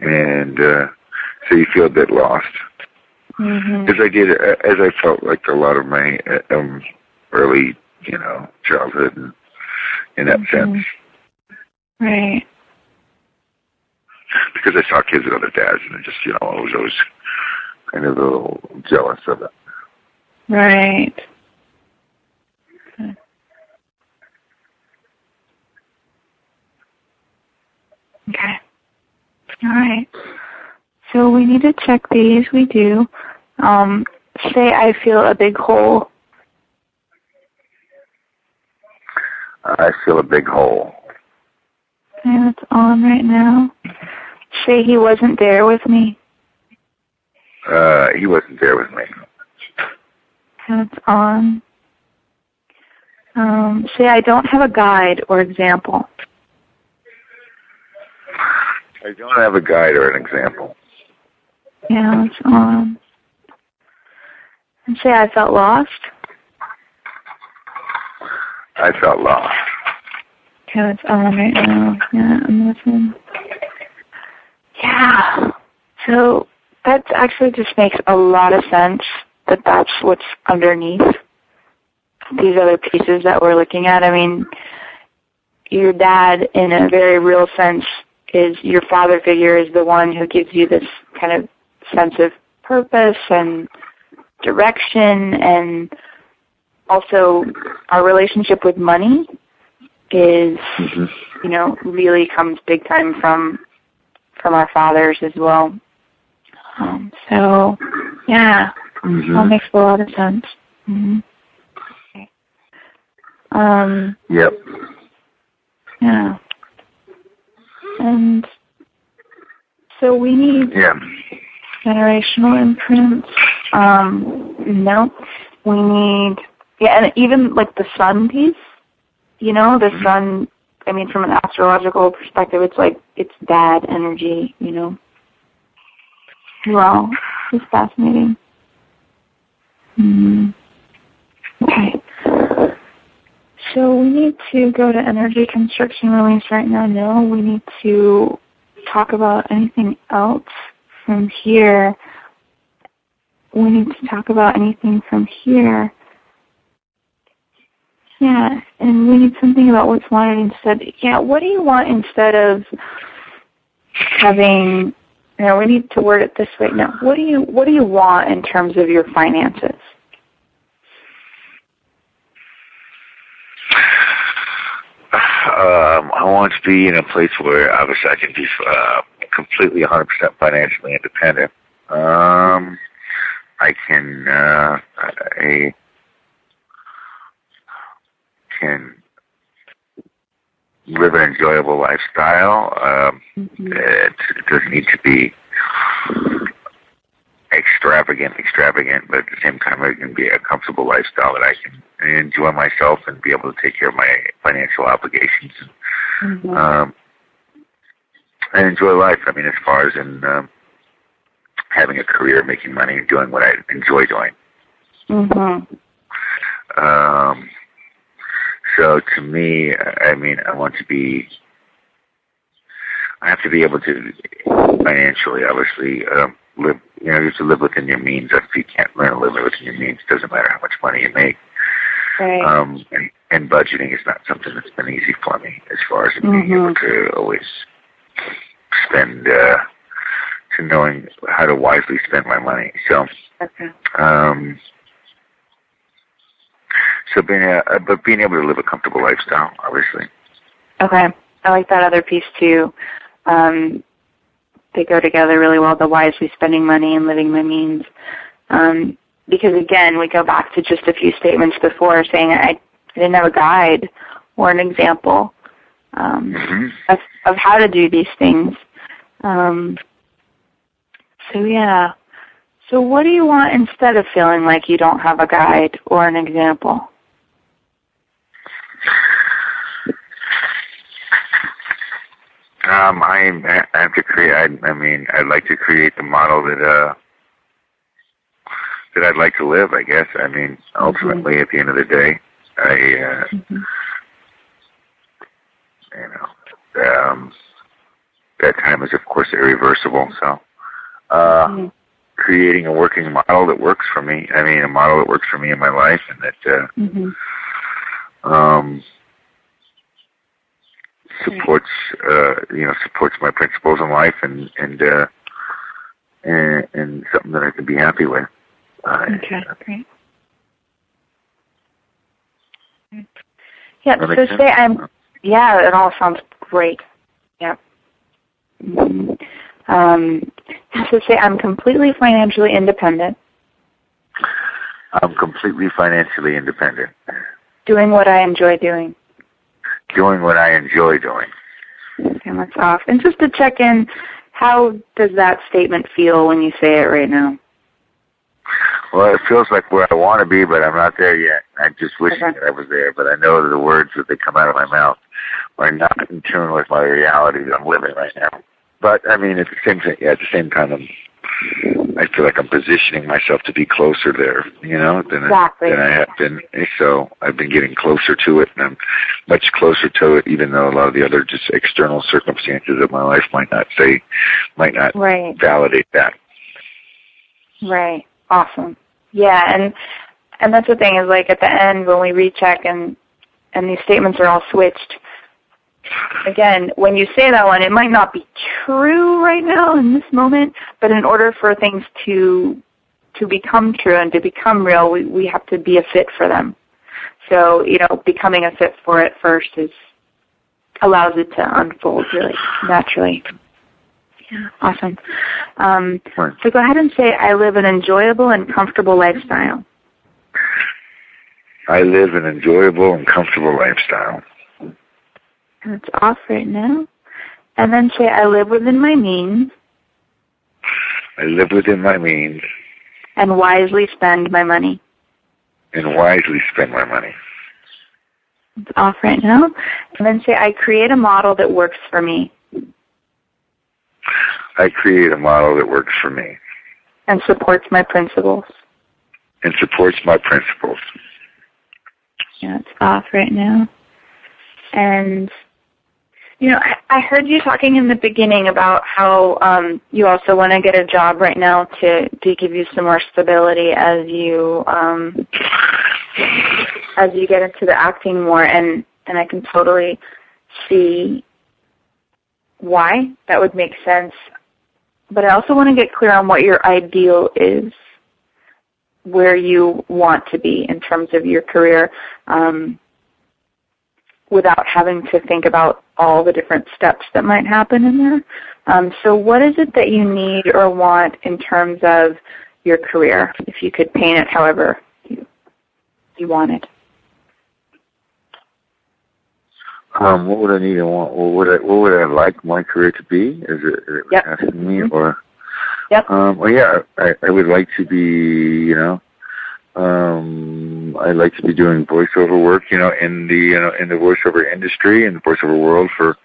And uh, so you feel a bit lost. Mm-hmm. As I did, as I felt like a lot of my uh, um, early you know, childhood and in that Mhm. sense. Right. Because I saw kids with other dads, and I just, you know, I was always kind of a little jealous of it. Right. Okay. Okay. All right. So we need to check these. We do. Um, say I feel a big hole. I feel a big hole. Okay, that's on right now. Say he wasn't there with me. Uh, he wasn't there with me. Okay, that's on. Um, say I don't have a guide or example. I don't have a guide or an example. Yeah, that's on. And say I felt lost. I felt lost. Okay, that's on right now. Yeah, I'm listening. Yeah. So that actually just makes a lot of sense that that's what's underneath these other pieces that we're looking at. I mean, your dad, in a very real sense, is your father figure is the one who gives you this kind of sense of purpose and direction and also our relationship with money is hmm you know really comes big time from from our fathers as well um, so yeah hmm that makes a lot of sense hmm okay. um Yep. yeah and so we need Yeah. generational imprints. Um, no, we need yeah, and even like the sun piece. You know, the Mhm. sun. I mean, from an astrological perspective, it's like it's bad energy. You know. Wow, it's fascinating. Hmm. Okay. So we need to go to energy construction release right now. No, we need to talk about anything else from here. We need to talk about anything from here. Yeah, and we need something about what's wanted instead. Yeah, what do you want instead of having? You know, we need to word it this way. Now, what do you what do you want in terms of your finances? Um, I want to be in a place where obviously I can be uh, completely 100% financially independent. Um, I can uh, I can live an enjoyable lifestyle. Um, it, it doesn't need to be extravagant, extravagant, but at the same time, it can be a comfortable lifestyle that I can enjoy myself and be able to take care of my financial obligations Mhm. um, and enjoy life. I mean, as far as in um, having a career, making money, doing what I enjoy doing. Mm Mhm. Um, so to me, I mean, I want to be. I have to be able to financially, obviously, um, live. You know, you have to live within your means. If you can't learn to live within your means, it doesn't matter how much money you make. Right. Um, and, and budgeting is not something that's been easy for me, as far as being Mhm. able to always spend, uh, to knowing how to wisely spend my money. So, okay. um, so being, a, but being able to live a comfortable lifestyle, obviously. Okay. I like that other piece too. Um, they go together really well, the wisely spending money and living my means. Um, because again, we go back to just a few statements before saying I, I didn't have a guide or an example um, hmm of, of how to do these things. Um, so yeah. So what do you want instead of feeling like you don't have a guide or an example? Um, I, I have to create. I, I mean, I'd like to create the model that uh that I'd like to live. I guess. I mean, ultimately, at the end of the day, I uh, Mhm. you know, um, that time is of course irreversible. So, uh, Mhm. creating a working model that works for me. I mean, a model that works for me in my life, and that uh, Mhm. um, supports uh, you know supports my principles in life and and uh, and, and something that I can be happy with. Uh, okay, great. Yeah, so say I'm. Yeah, it all sounds great. Yeah. Mm-hmm. Um, so say I'm completely financially independent. I'm completely financially independent. Doing what I enjoy doing. Doing what I enjoy doing. Okay, that's off. And just to check in, how does that statement feel when you say it right now? Well, it feels like where I want to be, but I'm not there yet. I just wish okay. that I was there, but I know that the words that they come out of my mouth are not in tune with my reality that I'm living right now. But I mean, at the same time, yeah, at the same time, I'm, I feel like I'm positioning myself to be closer there, you know, than exactly. I, than I have been. So I've been getting closer to it, and I'm much closer to it, even though a lot of the other just external circumstances of my life might not say, might not right. validate that. Right. Awesome. Yeah, and and that's the thing is like at the end when we recheck and and these statements are all switched. Again, when you say that one, it might not be true right now in this moment, but in order for things to to become true and to become real, we, we have to be a fit for them. So, you know, becoming a fit for it first is allows it to unfold really naturally. Yeah, awesome. Um. So go ahead and say, I live an enjoyable and comfortable lifestyle. I live an enjoyable and comfortable lifestyle. It's off right now. And then say, I live within my means. I live within my means. And wisely spend my money. And wisely spend my money. It's off right now. And then say, I create a model that works for me. I create a model that works for me. And supports my principles. And supports my principles. Yeah, it's off right now. And you know, I, I heard you talking in the beginning about how um, you also want to get a job right now to to give you some more stability as you um, as you get into the acting more, and and I can totally see why that would make sense. But I also want to get clear on what your ideal is, where you want to be in terms of your career. Um, without having to think about all the different steps that might happen in there. Um, so, what is it that you need or want in terms of your career? If you could paint it however you you want it. Um, what would I need and want? What would I what would I like my career to be? Is it, is it yep. asking me or? Yep. Um, well, yeah, I, I would like to be, you know, um, I like to be doing voiceover work, you know, in the you know in the voiceover industry in the voiceover world for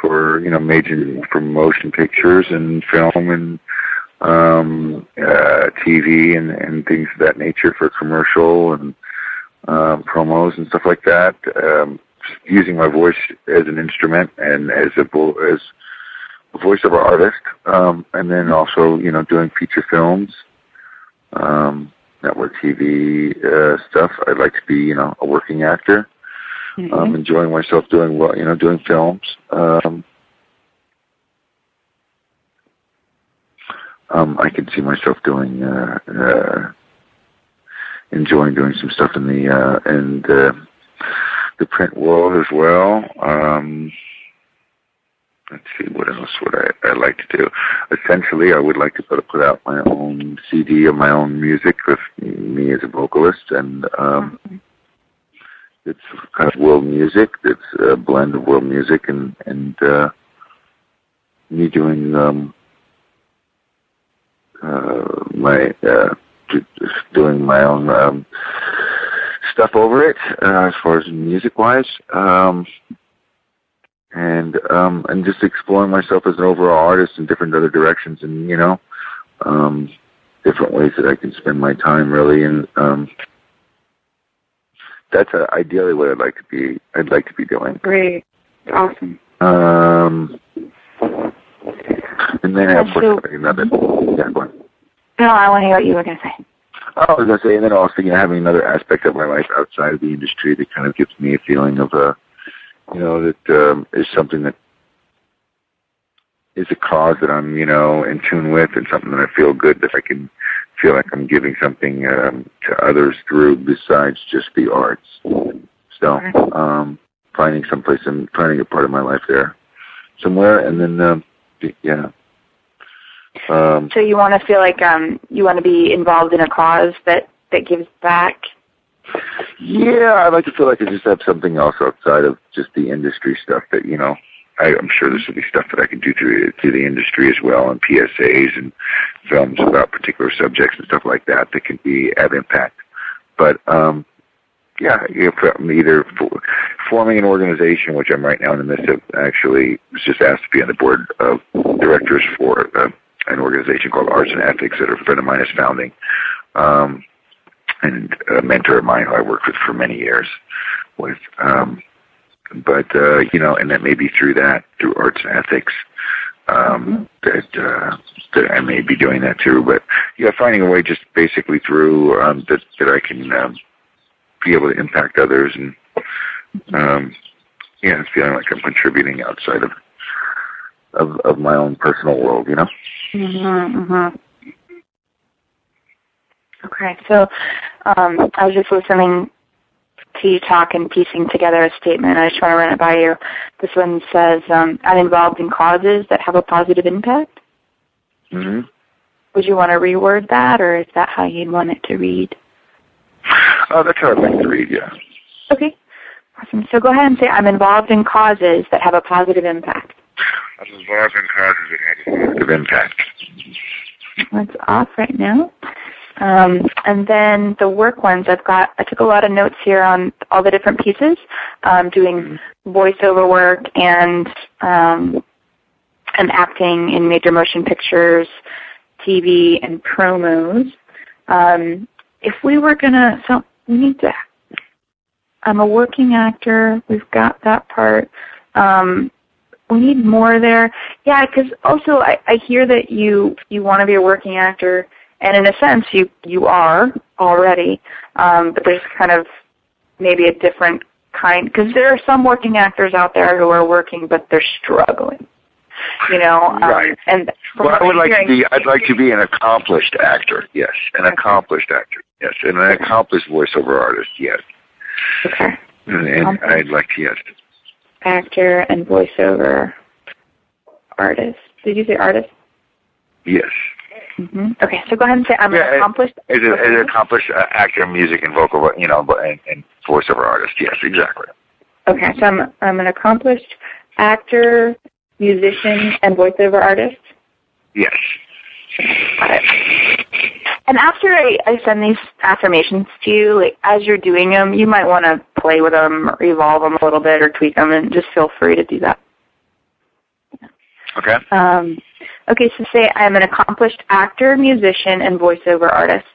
for you know major for motion pictures and film and um, uh, TV and and things of that nature for commercial and um, promos and stuff like that. Um, using my voice as an instrument and as a as a voiceover artist, um, and then also you know doing feature films. Um, network TV uh, stuff. I'd like to be, you know, a working actor. Mm-hmm. Um, enjoying myself doing well, you know, doing films. Um, um, I can see myself doing, uh, uh, enjoying doing some stuff in the uh, in the, the print world as well. Um, let's see, what else would I, I like to do? Essentially, I would like to put, put out my own CD of my own music with me as a vocalist, and um, it's kind of world music. It's a blend of world music and and uh, me doing um, uh, my uh, doing my own um, stuff over it uh, as far as music wise. Um, and um and just exploring myself as an overall artist in different other directions and you know um different ways that I can spend my time really and um that's uh, ideally what I'd like to be I'd like to be doing. Great. Awesome. Um and then of course so, another yeah, go on. No, I want to hear what you were gonna say. Oh, I was gonna say, and then also you know, having another aspect of my life outside of the industry that kind of gives me a feeling of a you know, that um, is something that is a cause that I'm, you know, in tune with and something that I feel good that I can feel like I'm giving something um, to others through besides just the arts. So, um, finding someplace and finding a part of my life there somewhere, and then, um, yeah. Um, so you want to feel like um, you want to be involved in a cause that that gives back. Yeah, I like to feel like I just have something else outside of just the industry stuff that you know I, I'm sure this will be stuff that I can do through through the industry as well, and PSAs and films about particular subjects and stuff like that that can be at impact. But um, yeah, if I'm either for, forming an organization, which I'm right now in the midst of, actually was just asked to be on the board of directors for uh, an organization called Arts and Ethics that a friend of mine is founding. Um, and a mentor of mine who I worked with for many years with um, but uh, you know, and that may be through that, through arts and ethics, um, that uh, that I may be doing that too. But yeah, finding a way just basically through um, that that I can um, be able to impact others and um, yeah, feeling like I'm contributing outside of of of my own personal world, you know. Mm-hmm, mm-hmm. Okay, so um, I was just listening to you talk and piecing together a statement. I just want to run it by you. This one says, um, I'm involved in causes that have a positive impact. Mm-hmm. Would you want to reword that, or is that how you'd want it to read? Oh, that's how I'd like to read, yeah. Okay. Awesome. So go ahead and say, I'm involved in causes that have a positive impact. I'm involved in causes that have a positive impact. That's off right now. Um, and then the work ones, I've got, I took a lot of notes here on all the different pieces, um, doing voiceover work and, um, and acting in major motion pictures, TV, and promos. Um, if we were gonna, so we need to, I'm a working actor, we've got that part. Um, we need more there. Yeah, because also I, I hear that you, you want to be a working actor and in a sense you you are already um, but there's kind of maybe a different kind because there are some working actors out there who are working but they're struggling you know um, right. and well i would like to be i'd like to be an accomplished actor yes an okay. accomplished actor yes and an accomplished voiceover artist yes. Okay. And, and i'd like to yes. actor and voiceover artist. Did you say artist? Yes Mm-hmm. Okay, so go ahead and say I'm yeah, an accomplished. As, a, as an accomplished uh, actor, music, and vocal, you know, and, and voiceover artist. Yes, exactly. Okay, so I'm I'm an accomplished actor, musician, and voiceover artist. Yes. Got it. And after I, I send these affirmations to you, like as you're doing them, you might want to play with them or evolve them a little bit or tweak them, and just feel free to do that. Okay. Um, okay, so say I'm an accomplished actor, musician, and voiceover artist.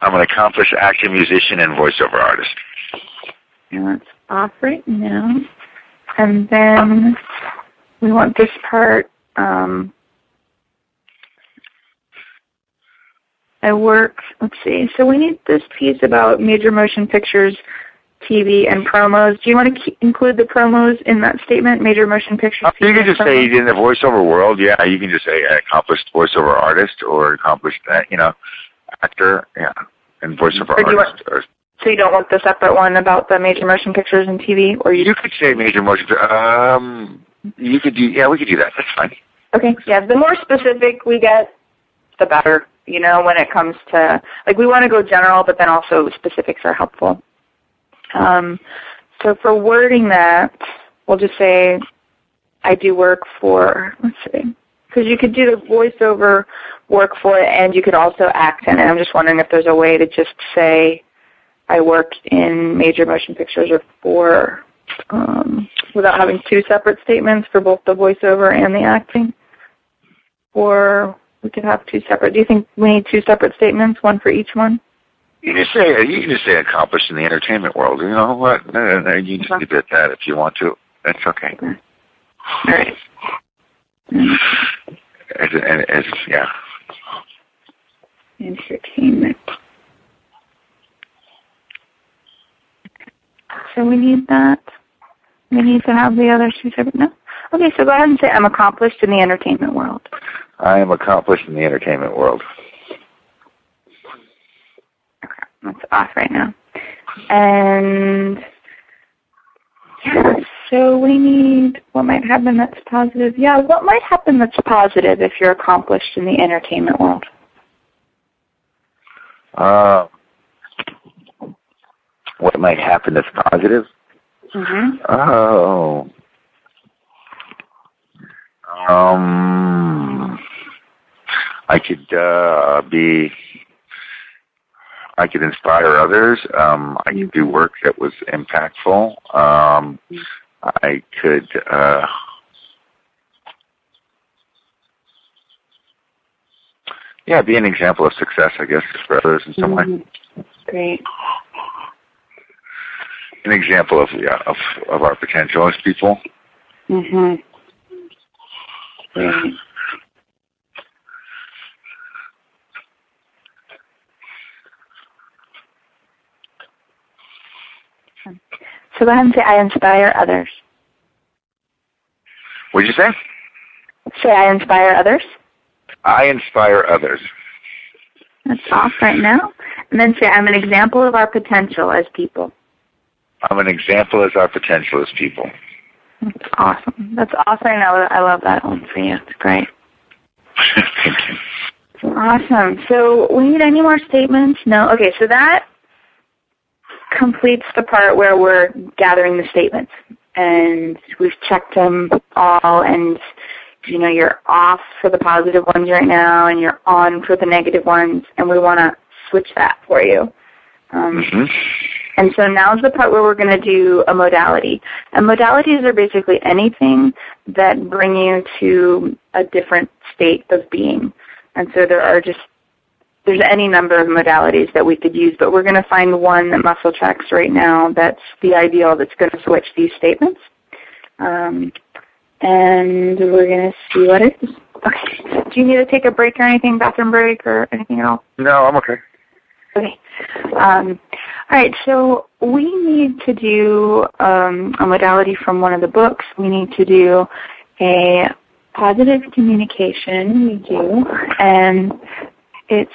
I'm an accomplished actor, musician, and voiceover artist. And that's off right now. And then we want this part. Um, I work, let's see, so we need this piece about major motion pictures TV and promos. Do you want to keep, include the promos in that statement? Major motion pictures. Uh, you can just say in the voiceover world. Yeah, you can just say accomplished voiceover artist or accomplished, uh, you know, actor. Yeah, and voiceover or artist. Want, so you don't want the separate one about the major motion pictures and TV, or you? You could say major motion. Um, you could do. Yeah, we could do that. That's fine. Okay. Yeah. The more specific we get, the better. You know, when it comes to like we want to go general, but then also specifics are helpful. Um, so for wording that, we'll just say I do work for, let's see, because you could do the voiceover work for it and you could also act in it. I'm just wondering if there's a way to just say I work in major motion pictures or for, um, without having two separate statements for both the voiceover and the acting. Or we could have two separate. Do you think we need two separate statements, one for each one? You can just say you can just say accomplished in the entertainment world. You know what? No, no, you can just leave it at that if you want to. That's okay. All right. As, as, as yeah. Entertainment. So we need that. we need to have the other two separate. No. Okay, so go ahead and say I'm accomplished in the entertainment world. I am accomplished in the entertainment world. That's off right now. And yeah, so we need what might happen that's positive. Yeah, what might happen that's positive if you're accomplished in the entertainment world? Uh, what might happen that's positive? Mm-hmm. Oh. Um, I could uh, be. I could inspire others. Um, I could do work that was impactful. Um, I could. Uh, yeah, be an example of success, I guess, for others in some way. Mm-hmm. Great. An example of yeah of of our potential as people. Mhm. Great. So go ahead and say, I inspire others. What did you say? Say, I inspire others. I inspire others. That's off right now. And then say, I'm an example of our potential as people. I'm an example as our potential as people. That's awesome. That's awesome right now. I love that one for you. It's great. Thank you. Awesome. So we need any more statements? No? Okay, so that completes the part where we're gathering the statements. And we've checked them all and you know, you're off for the positive ones right now and you're on for the negative ones and we want to switch that for you. Um, hmm and so now's the part where we're going to do a modality. And modalities are basically anything that bring you to a different state of being. And so there are just there's any number of modalities that we could use, but we're going to find one that muscle tracks right now that's the ideal that's going to switch these statements. Um, and we're going to see what it is. Okay. Do you need to take a break or anything, bathroom break or anything at all? No, I'm okay. Okay. Um, all right, so we need to do um, a modality from one of the books. We need to do a positive communication. We do, and it's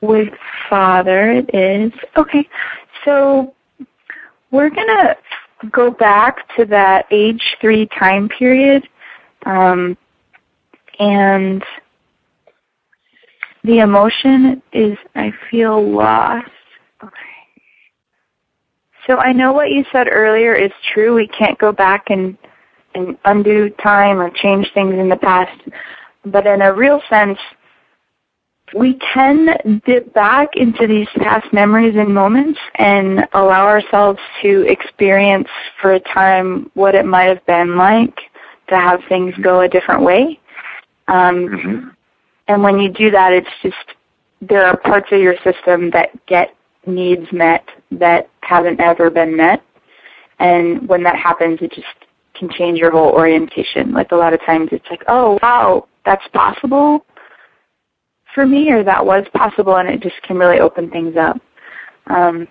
with father. It is okay. So we're gonna go back to that age three time period, um, and the emotion is I feel lost. Okay. So I know what you said earlier is true. We can't go back and and undo time or change things in the past. But in a real sense, we can dip back into these past memories and moments and allow ourselves to experience for a time what it might have been like to have things go a different way. Um, hmm and when you do that, it's just there are parts of your system that get needs met that haven't ever been met. And when that happens, it just can change your whole orientation. Like a lot of times it's like, oh, wow, that's possible for me, or that was possible, and it just can really open things up. Um,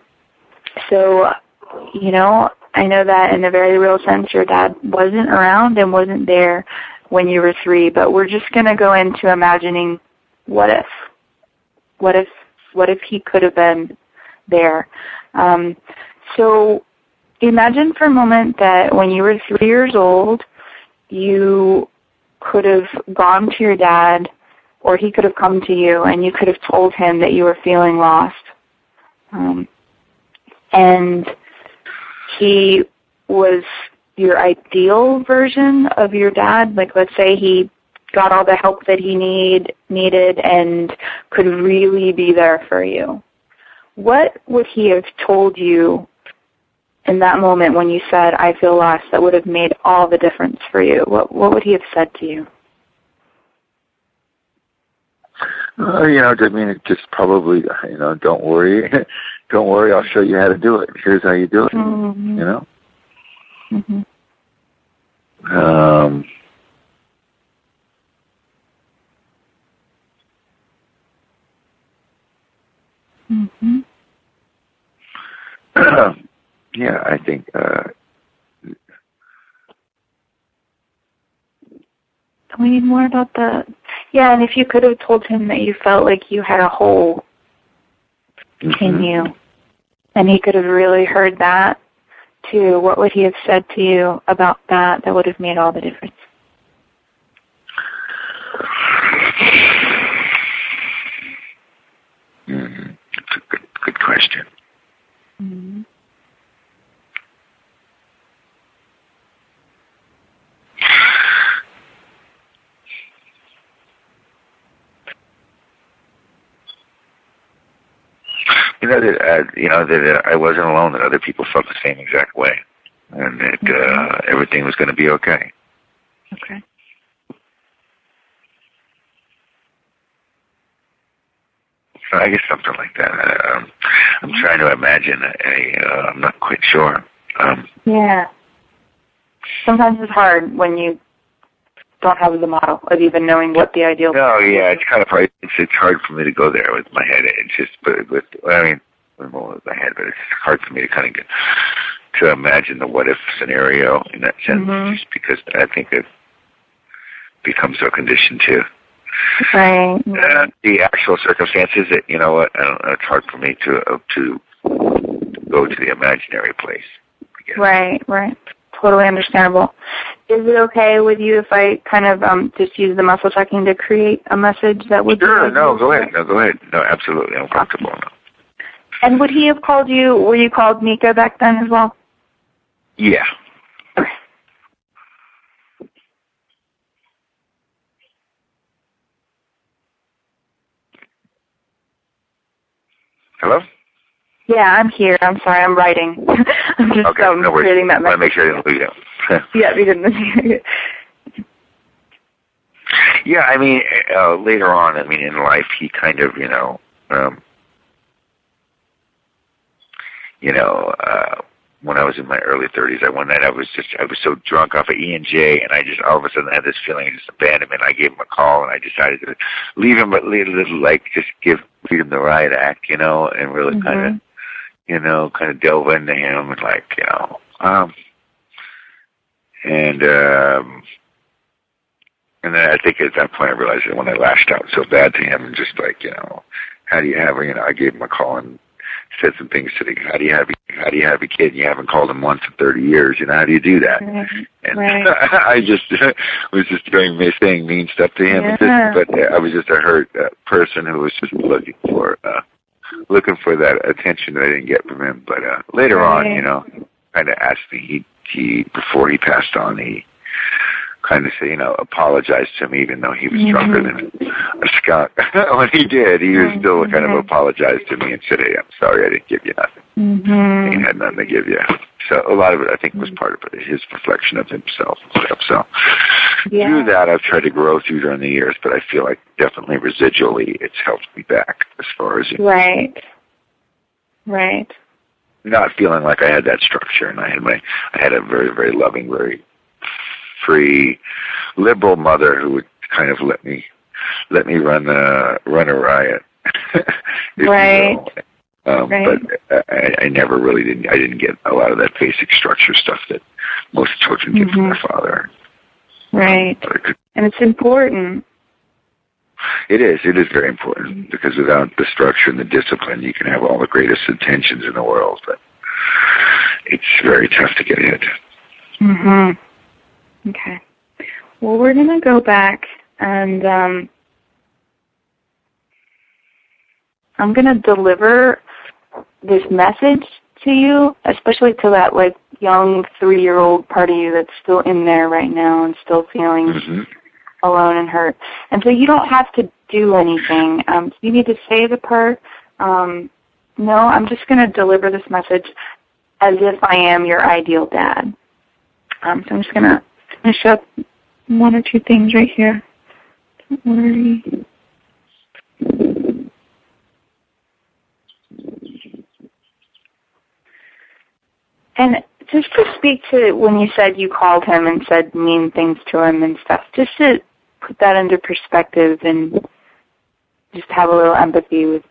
so, you know, I know that in a very real sense, your dad wasn't around and wasn't there when you were three, but we're just going to go into imagining what if, what if, what if he could have been there. Um, so imagine for a moment that when you were three years old, you could have gone to your dad or he could have come to you and you could have told him that you were feeling lost. Um, and he was your ideal version of your dad. Like let's say he got all the help that he need needed and could really be there for you. What would he have told you in that moment when you said, I feel lost, that would have made all the difference for you? What what would he have said to you? Uh, you know, I mean, it just probably, you know, don't worry, don't worry. I'll show you how to do it. Here's how you do it. Mm-hmm. You know. Mm-hmm. Um, Mm-hmm. yeah, I think uh, Tell me more about the. Yeah, and if you could have told him that you felt like you had a hole Mm-hmm. in you, and he could have really heard that too, what would he have said to you about that that would have made all the difference? Mm-hmm. That's a good, good question. Mm-hmm. You know that uh, you know that I wasn't alone. That other people felt the same exact way, and that uh, everything was going to be okay. Okay. So I guess something like that. Uh, um, I'm trying to imagine a. Uh, I'm not quite sure. Um, Yeah. Sometimes it's hard when you don't have the model of even knowing what the ideal. no, yeah, it's kind of hard. It's, it's hard for me to go there with my head. It's just, but with I mean, well, with my head, but it's hard for me to kind of get to imagine the what if scenario in that sense, Mhm. just because I think it becomes so conditioned to Right. uh, the actual circumstances. That you know what, I don't know. It's hard for me to uh, to go to the imaginary place. Right, right. Totally understandable. Is it okay with you if I kind of um just use the muscle checking to create a message that would Sure. be No, go ahead. No, go ahead. No, absolutely. I'm comfortable. now. And would he have called you were you called Mika back then as well? Yeah. Okay. Hello. Yeah, I'm here. I'm sorry, I'm writing. I'm just Okay. um, no creating that I want to make sure I didn't lose you. Yeah, we didn't. Yeah, I mean, uh, later on, I mean, in life, he kind of, you know, um, you know, uh, when I was in my early 30s, I one night I was just, I was so drunk off of E and J, and I just all of a sudden had this feeling of just abandonment. I gave him a call, and I decided to leave him, but leave like, just give lead him the right act, you know, and really kind of, you know, kind of delve into him, and like, you know, um, and um and then I think at that point I realized that when I lashed out so bad to him and just like, you know, how do you have you know, I gave him a call and said some things to the how do you have how do you have a kid and you haven't called him once in thirty years, you know, how do you do that? Right. And Right. I just was just doing me saying mean stuff to him Yeah. just, but uh, I was just a hurt uh, person who was just looking for uh looking for that attention that I didn't get from him. But uh later on, you know, kinda asked me he he before he passed on he kind of say, you know, apologized to me even though he was Mhm. drunker than a skunk. when he did, he was still kind of apologized to me and said, Hey, I'm sorry I didn't give you nothing. He Mhm. had nothing to give you. So a lot of it I think was part of it, his reflection of himself and stuff. So Yeah. through that I've tried to grow through during the years, but I feel like definitely residually it's helped me back as far as Right. Right. Not feeling like I had that structure and I had my I had a very, very loving, very free liberal mother who would kind of let me let me run a run a riot. if you Right. Um, Right. But I, I never really didn't. I didn't get a lot of that basic structure stuff that most children get from Mhm. their father. Right. Could- And it's important. It is. It is very important because without the structure and the discipline, you can have all the greatest intentions in the world, but it's very tough to get it. Mhm. Okay. Well, we're gonna go back and um, I'm gonna deliver this message to you, especially to that like young three-year-old part of you that's still in there right now and still feeling hmm alone and hurt. And so you don't have to do anything. Um, you need to say the part. Um, no, I'm just going to deliver this message as if I am your ideal dad. Um, so I'm just going to finish up one or two things right here. Don't worry. And just to speak to when you said you called him and said mean things to him and stuff, just to put that into perspective and just have a little empathy with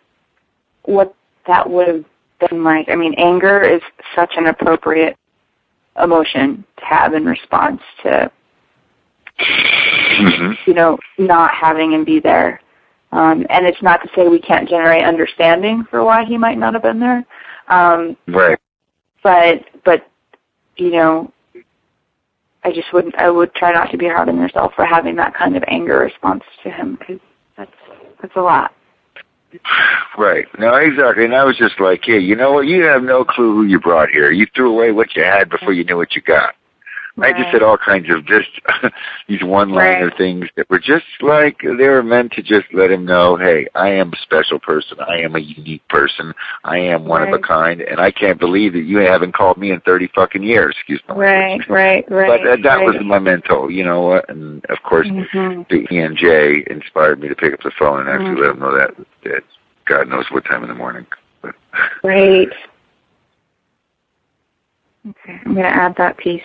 what that would have been like. I mean, anger is such an appropriate emotion to have in response to hmm you know, not having him be there. Um, and it's not to say we can't generate understanding for why he might not have been there. Um, Right. but but you know, I just wouldn't. I would try not to be hard on yourself for having that kind of anger response to him because that's that's a lot. Right. No, exactly. And I was just like, hey, you know what? You have no clue who you brought here. You threw away what you had before you knew what you got. I just said all kinds of just these one-liner Right. things that were just like they were meant to just let him know, hey, I am a special person. I am a unique person. I am one of a kind, and I can't believe that you haven't called me in thirty fucking years. Excuse me. Right, right, right. But uh, that right. was my mental, you know what? And of course, Mhm. the ENJ inspired me to pick up the phone and actually Mhm. let him know that that God knows what time in the morning. But Great. Okay, I'm going to add that piece.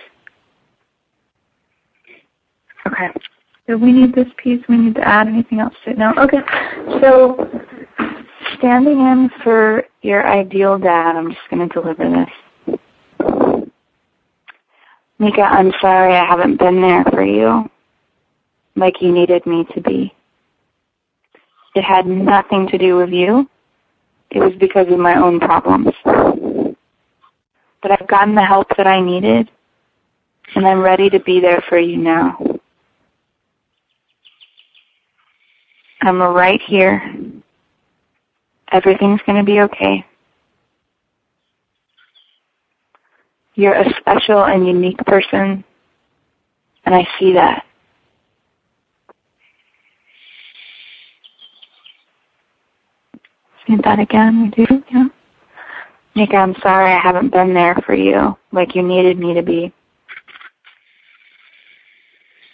Okay. Do we need this piece? We need to add anything else to it? No? Okay. So, standing in for your ideal dad, I'm just going to deliver this. Mika, I'm sorry I haven't been there for you like you needed me to be. It had nothing to do with you. It was because of my own problems. But I've gotten the help that I needed, and I'm ready to be there for you now. I'm right here. Everything's going to be okay. You're a special and unique person, and I see that. Say that again, we do, yeah. Mika, I'm sorry I haven't been there for you like you needed me to be.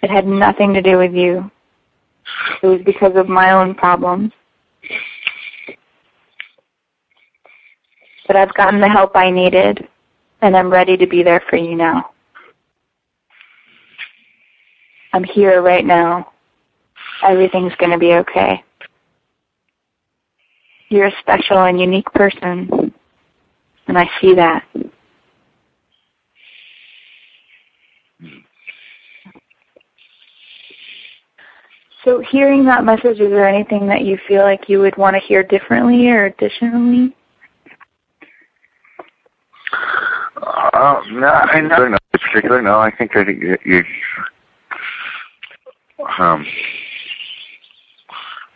It had nothing to do with you. It was because of my own problems. But I've gotten the help I needed, and I'm ready to be there for you now. I'm here right now. Everything's going to be okay. You're a special and unique person, and I see that. So, hearing that message, is there anything that you feel like you would want to hear differently or additionally? uh, no, I no, no, in particular. No, I think I think you, you um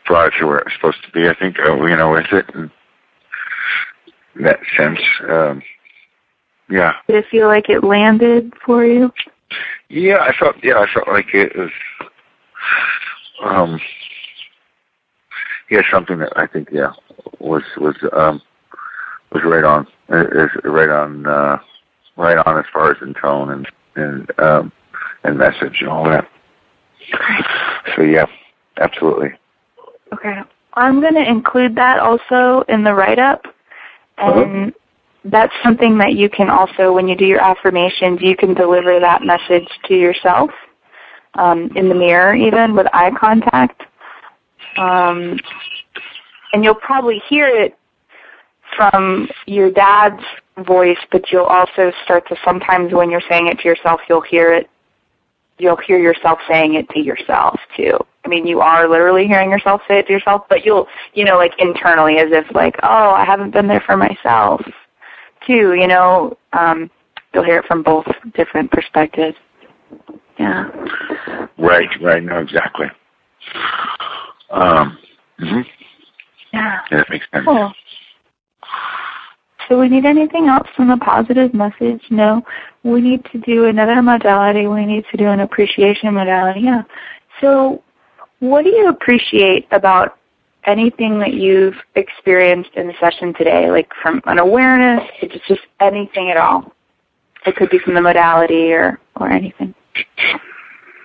brought it to where it's supposed to be. I think uh, you know with it in that sense. Um, yeah, Did it feel like it landed for you? yeah. I felt yeah. I felt like it was um yeah something that I think yeah was was um was right on is right on uh right on as far as in tone and and um and message and all that. So yeah, absolutely. Okay. I'm going to include that also in the write up. And that's something that you can also, when you do your affirmations, you can deliver that message to yourself um, in the mirror, even with eye contact. Um, and you'll probably hear it from your dad's voice, but you'll also start to sometimes when you're saying it to yourself, you'll hear it. You'll hear yourself saying it to yourself too. I mean, you are literally hearing yourself say it to yourself, but you'll, you know, like internally as if like, oh, I haven't been there for myself too, you know, um, you'll hear it from both different perspectives. Yeah. Right, right, no, exactly. Um mhm. Yeah. yeah, that makes sense. Cool. So we need anything else from the positive message? No. We need to do another modality. We need to do an appreciation modality. Yeah. So what do you appreciate about anything that you've experienced in the session today? Like from an awareness just, just anything at all? It could be from the modality or, or anything.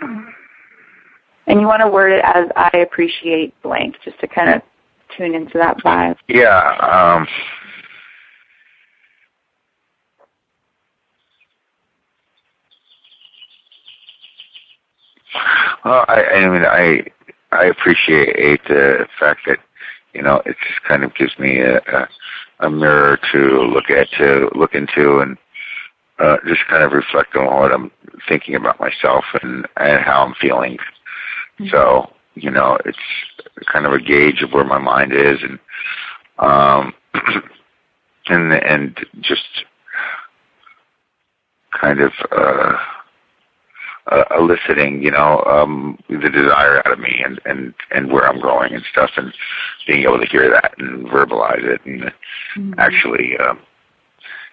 And you want to word it as I appreciate blank, just to kind of tune into that vibe. Yeah, um Well, I, I mean, I I appreciate the fact that you know it just kind of gives me a, a, a mirror to look at, to look into, and uh, just kind of reflect on what I'm thinking about myself and and how I'm feeling. Mm-hmm. So, you know, it's kind of a gauge of where my mind is and um and and just kind of uh uh, eliciting, you know, um, the desire out of me and, and, and where I'm going and stuff and being able to hear that and verbalize it and mm-hmm. actually, um,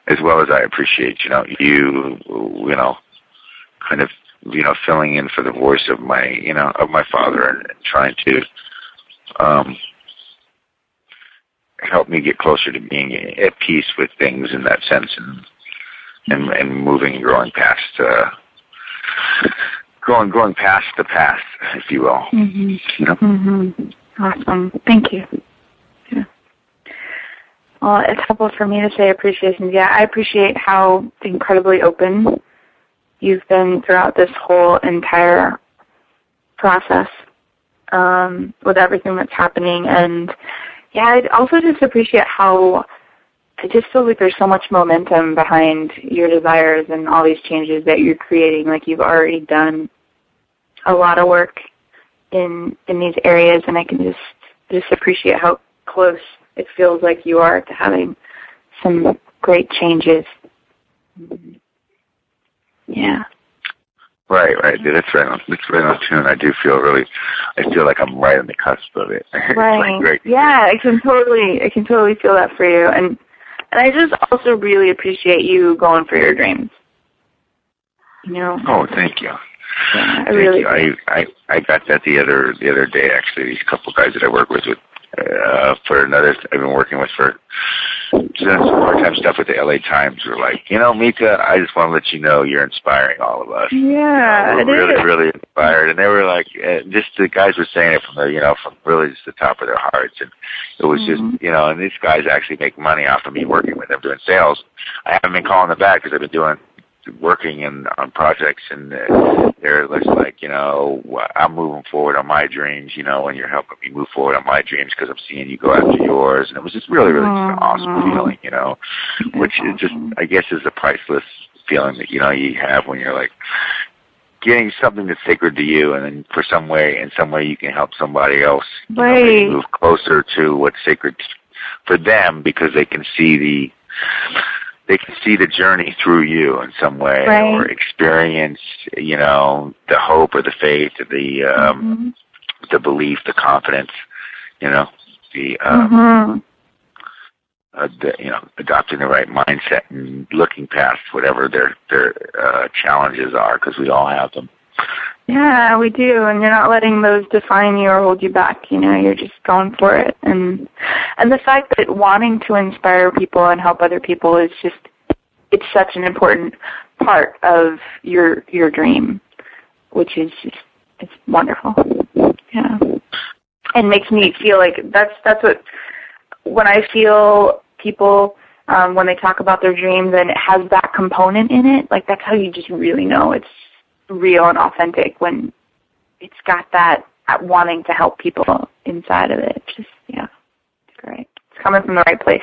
as well as I appreciate, you know, you, you know, kind of, you know, filling in for the voice of my, you know, of my father and, trying to, um, help me get closer to being at peace with things in that sense and, and, and moving and growing past, uh, growing going past the past, if you will. Mm-hmm. You know? mm-hmm. Awesome. Thank you. Yeah. Well, it's helpful for me to say appreciation. Yeah, I appreciate how incredibly open you've been throughout this whole entire process um, with everything that's happening. And yeah, I also just appreciate how I just feel like there's so much momentum behind your desires and all these changes that you're creating. Like you've already done a lot of work in in these areas, and I can just just appreciate how close it feels like you are to having some great changes. Yeah. Right, right. That's right. On, that's right on tune. I do feel really. I feel like I'm right on the cusp of it. Right. like yeah, I can totally. I can totally feel that for you, and and I just also really appreciate you going for your dreams. You know. Oh, thank you. Yeah, I really. You. I I I got that the other the other day. Actually, these couple guys that I work with with uh, for another. I've been working with for doing some part-time stuff with the LA Times. We're like, you know, Mika, I just want to let you know you're inspiring all of us. Yeah, you know, we're really, is. really inspired. And they were like, uh, just the guys were saying it from the, you know, from really just the top of their hearts. And it was mm-hmm. just, you know, and these guys actually make money off of me working with them doing sales. I haven't been calling them back because I've been doing working in on projects and uh, they're just like you know I'm moving forward on my dreams you know and you're helping me move forward on my dreams because I'm seeing you go after yours. And it was just really really just an awesome feeling you know which is just I guess is a priceless feeling that you know you have when you're like getting something that's sacred to you and then for some way in some way you can help somebody else know, move closer to what's sacred for them because they can see the they can see the journey through you in some way right. or experience, you know, the hope or the faith or the um mm-hmm. the belief, the confidence, you know, the um mm-hmm. uh, the, you know, adopting the right mindset and looking past whatever their their uh challenges are because we all have them. Yeah, we do, and you're not letting those define you or hold you back. You know, you're just going for it, and and the fact that wanting to inspire people and help other people is just it's such an important part of your your dream, which is just it's wonderful. Yeah, and makes me feel like that's that's what when I feel people um, when they talk about their dreams and it has that component in it, like that's how you just really know it's real and authentic when it's got that wanting to help people inside of it. Just yeah, it's great. It's coming from the right place.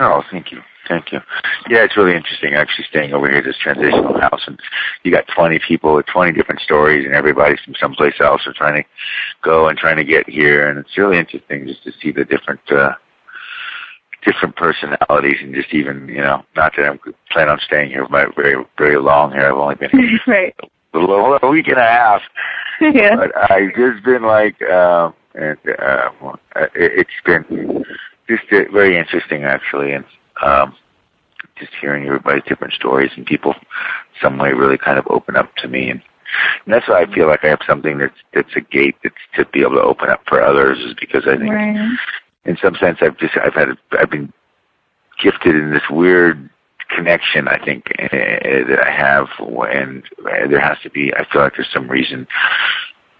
Oh, thank you. Thank you. Yeah, it's really interesting actually staying over here at this transitional house and you got 20 people with 20 different stories and everybody's from someplace else are trying to go and trying to get here and it's really interesting just to see the different, uh, different personalities and just even you know not that I'm plan on staying here very very long here. I've only been here right. a, little, a week and a half. yeah. But I've just been like uh, and uh, it, it's been just uh, very interesting actually and um just hearing everybody's different stories and people some way really kind of open up to me and and that's why I feel like I have something that's that's a gate that's to be able to open up for others is because I think right in some sense, I've just I've had I've been gifted in this weird connection. I think uh, that I have, and there has to be. I feel like there's some reason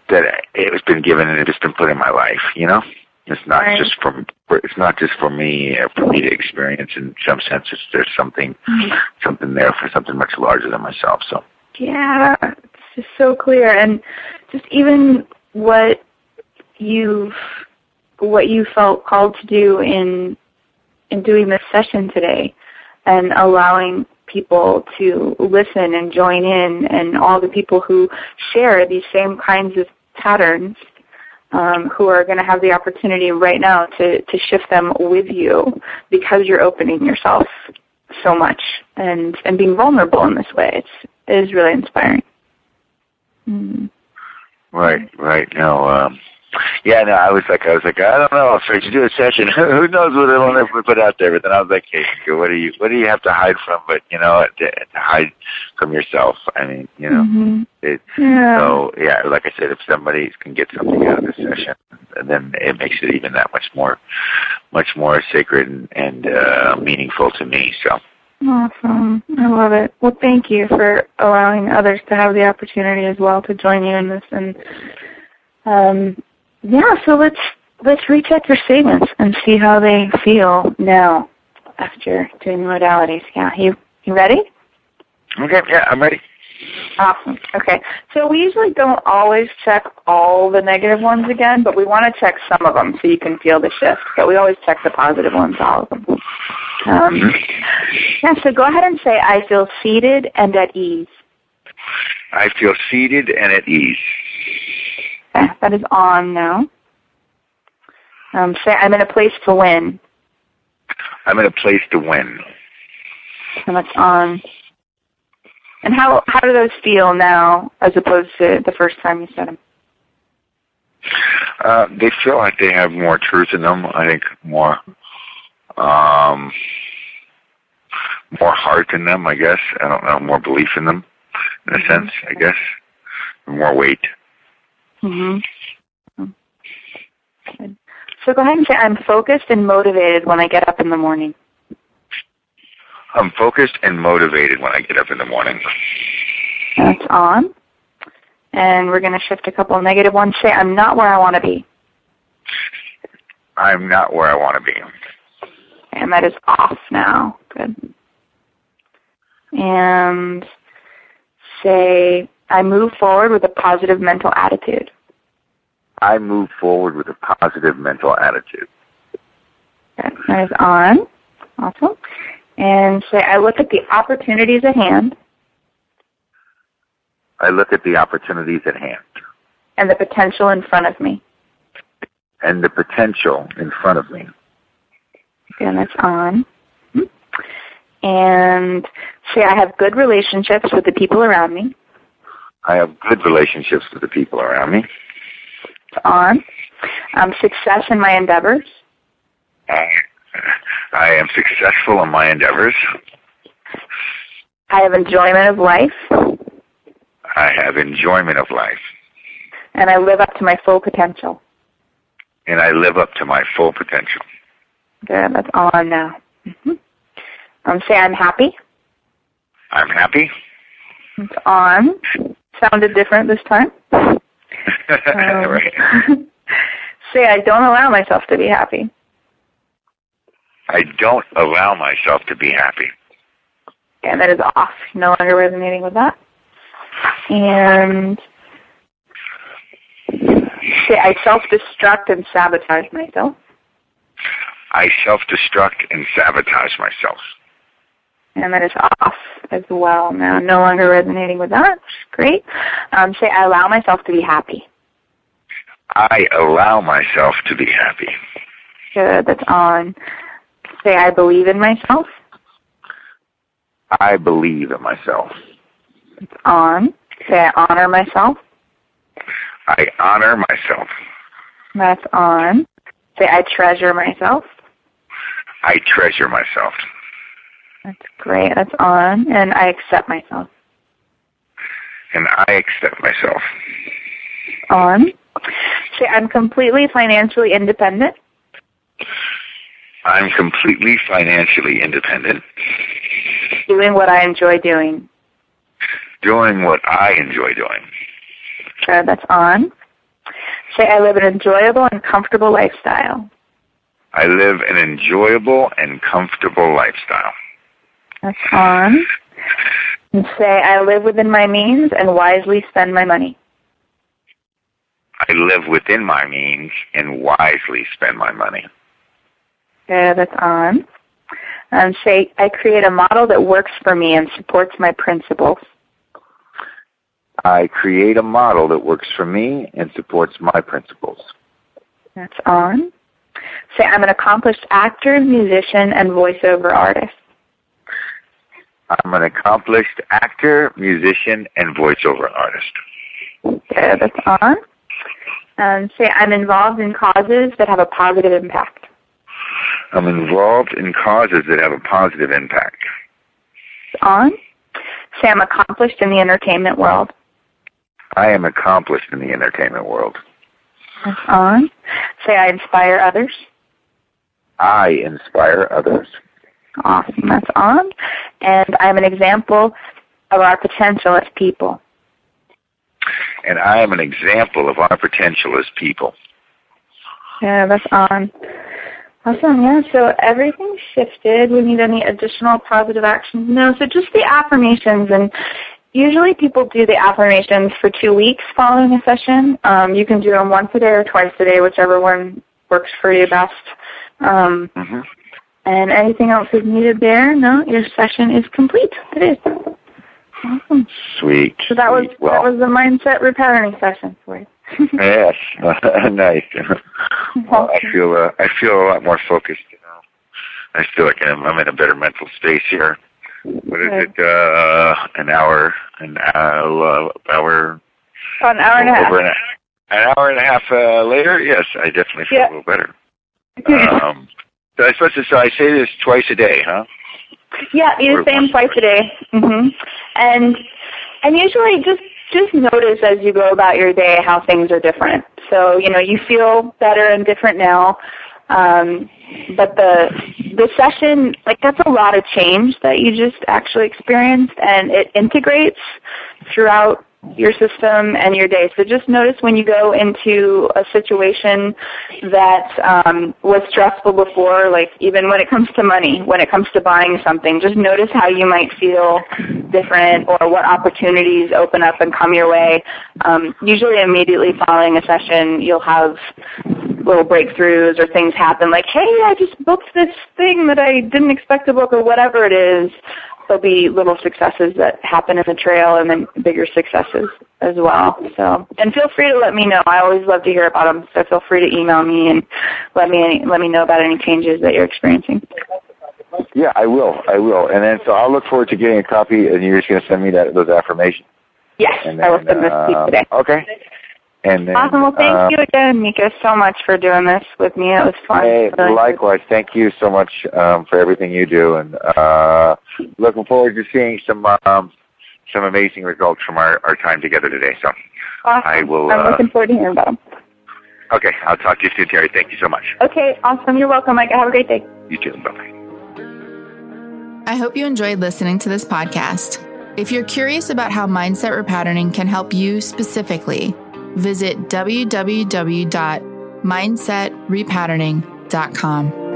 that it has been given and it's been put in my life. You know, it's not right. just from it's not just for me for me to experience. In some sense, it's, there's something mm-hmm. something there for something much larger than myself. So yeah, it's just so clear, and just even what you've what you felt called to do in in doing this session today and allowing people to listen and join in and all the people who share these same kinds of patterns um, who are going to have the opportunity right now to, to shift them with you because you're opening yourself so much and, and being vulnerable in this way. It's, it is really inspiring. Mm. Right, right. Now, um, yeah, no, I was like, I was like, I don't know if I should do a session. Who knows what they'll ever put out there? But then I was like, hey, what do you, what do you have to hide from? But you know, to, to hide from yourself. I mean, you know, mm-hmm. it. Yeah. So yeah, like I said, if somebody can get something out of this session, then it makes it even that much more, much more sacred and, and uh, meaningful to me. So. Awesome. I love it. Well, thank you for allowing others to have the opportunity as well to join you in this and um, yeah, so let's let's recheck your statements and see how they feel now after doing the modalities. Yeah, you you ready? Okay, yeah, I'm ready. Awesome. Okay. So we usually don't always check all the negative ones again, but we want to check some of them so you can feel the shift. But we always check the positive ones, all of them. Um, mm-hmm. yeah, so go ahead and say, I feel seated and at ease. I feel seated and at ease. Okay, that is on now. Um, say, I'm in a place to win. I'm in a place to win. And that's on. And how how do those feel now, as opposed to the first time you said them? Uh, they feel like they have more truth in them. I think more, um, more heart in them. I guess I don't know, more belief in them, in a mm-hmm. sense. I guess more weight. Mm-hmm. Good. So go ahead and say, I'm focused and motivated when I get up in the morning. I'm focused and motivated when I get up in the morning. That's on. And we're going to shift a couple of negative ones. Say, I'm not where I want to be. I'm not where I want to be. And that is off now. Good. And say, I move forward with a positive mental attitude. I move forward with a positive mental attitude. Okay, that is on. Awesome. And say, I look at the opportunities at hand. I look at the opportunities at hand. And the potential in front of me. And the potential in front of me. Again, that's on. Hmm. And say, I have good relationships with the people around me. I have good relationships with the people around me. It's on. Um, success in my endeavors. I, I am successful in my endeavors. I have enjoyment of life. I have enjoyment of life. And I live up to my full potential. And I live up to my full potential. Good. That's all on now. Mm-hmm. Um, say I'm happy. I'm happy. It's on sounded different this time. um, right. say, I don't allow myself to be happy. I don't allow myself to be happy. And that is off. No longer resonating with that. And say, I self-destruct and sabotage myself. I self-destruct and sabotage myself and that is off as well now. No longer resonating with that. Great. Um, say, I allow myself to be happy. I allow myself to be happy. Good. That's on. Say, I believe in myself. I believe in myself. It's on. Say, I honor myself. I honor myself. That's on. Say, I treasure myself. I treasure myself. That's great. That's on. And I accept myself. And I accept myself. On. Say, I'm completely financially independent. I'm completely financially independent. Doing what I enjoy doing. Doing what I enjoy doing. Good. That's on. Say, I live an enjoyable and comfortable lifestyle. I live an enjoyable and comfortable lifestyle. That's on. And say, I live within my means and wisely spend my money. I live within my means and wisely spend my money. Yeah, that's on. And say, I create a model that works for me and supports my principles. I create a model that works for me and supports my principles. That's on. Say, I'm an accomplished actor, musician, and voiceover artist. I'm an accomplished actor, musician, and voiceover artist. Okay, that's on. Um, say, I'm involved in causes that have a positive impact. I'm involved in causes that have a positive impact. On. Say, I'm accomplished in the entertainment world. I am accomplished in the entertainment world. That's on. Say, I inspire others. I inspire others. Awesome. That's on. And I'm an example of our potential as people. And I am an example of our potential as people. Yeah, that's on. Awesome. Yeah. So everything shifted. We need any additional positive actions? No. So just the affirmations and usually people do the affirmations for two weeks following a session. Um, you can do them once a day or twice a day, whichever one works for you best. Um, hmm and anything else is needed there? No, your session is complete. It is. Awesome. Sweet. So that was sweet. well, that was the mindset repatterning session for you. yes, nice. well, I feel uh, I feel a lot more focused. You know, I feel like I'm, I'm in a better mental space here. What is Good. it? Uh, an hour, an hour, hour, About an hour and a half. an, an hour and a half uh, later. Yes, I definitely feel Yeah. a little better. Um, so I supposed to. So I say this twice a day, huh? Yeah, you Or the same twice a day. hmm And and usually just just notice as you go about your day how things are different. So you know you feel better and different now. Um, but the the session like that's a lot of change that you just actually experienced, and it integrates throughout your system and your day. So just notice when you go into a situation that um, was stressful before, like even when it comes to money, when it comes to buying something, just notice how you might feel different or what opportunities open up and come your way. Um, usually immediately following a session, you'll have little breakthroughs or things happen like, hey, I just booked this thing that I didn't expect to book or whatever it is there'll be little successes that happen in the trail and then bigger successes as well. So, and feel free to let me know. I always love to hear about them. So feel free to email me and let me let me know about any changes that you're experiencing. Yeah, I will. I will. And then so I'll look forward to getting a copy, and you're just going to send me that those affirmations. Yes, And I will send this to you um, today. Okay. And then, Awesome. Well, thank uh, you again, Mika, so much for doing this with me. It was fun. Hey, likewise. Thank you so much um, for everything you do, and uh, looking forward to seeing some um, some amazing results from our, our time together today. So, Awesome. I will, I'm uh, looking forward to hearing about them. okay, I'll talk to you soon, Teri. Thank you so much. Okay. Awesome. You're welcome, Mike. Have a great day. You too. Bye bye. I hope you enjoyed listening to this podcast. If you're curious about how mindset repatterning can help you specifically, visit www.mindsetrepatterning.com.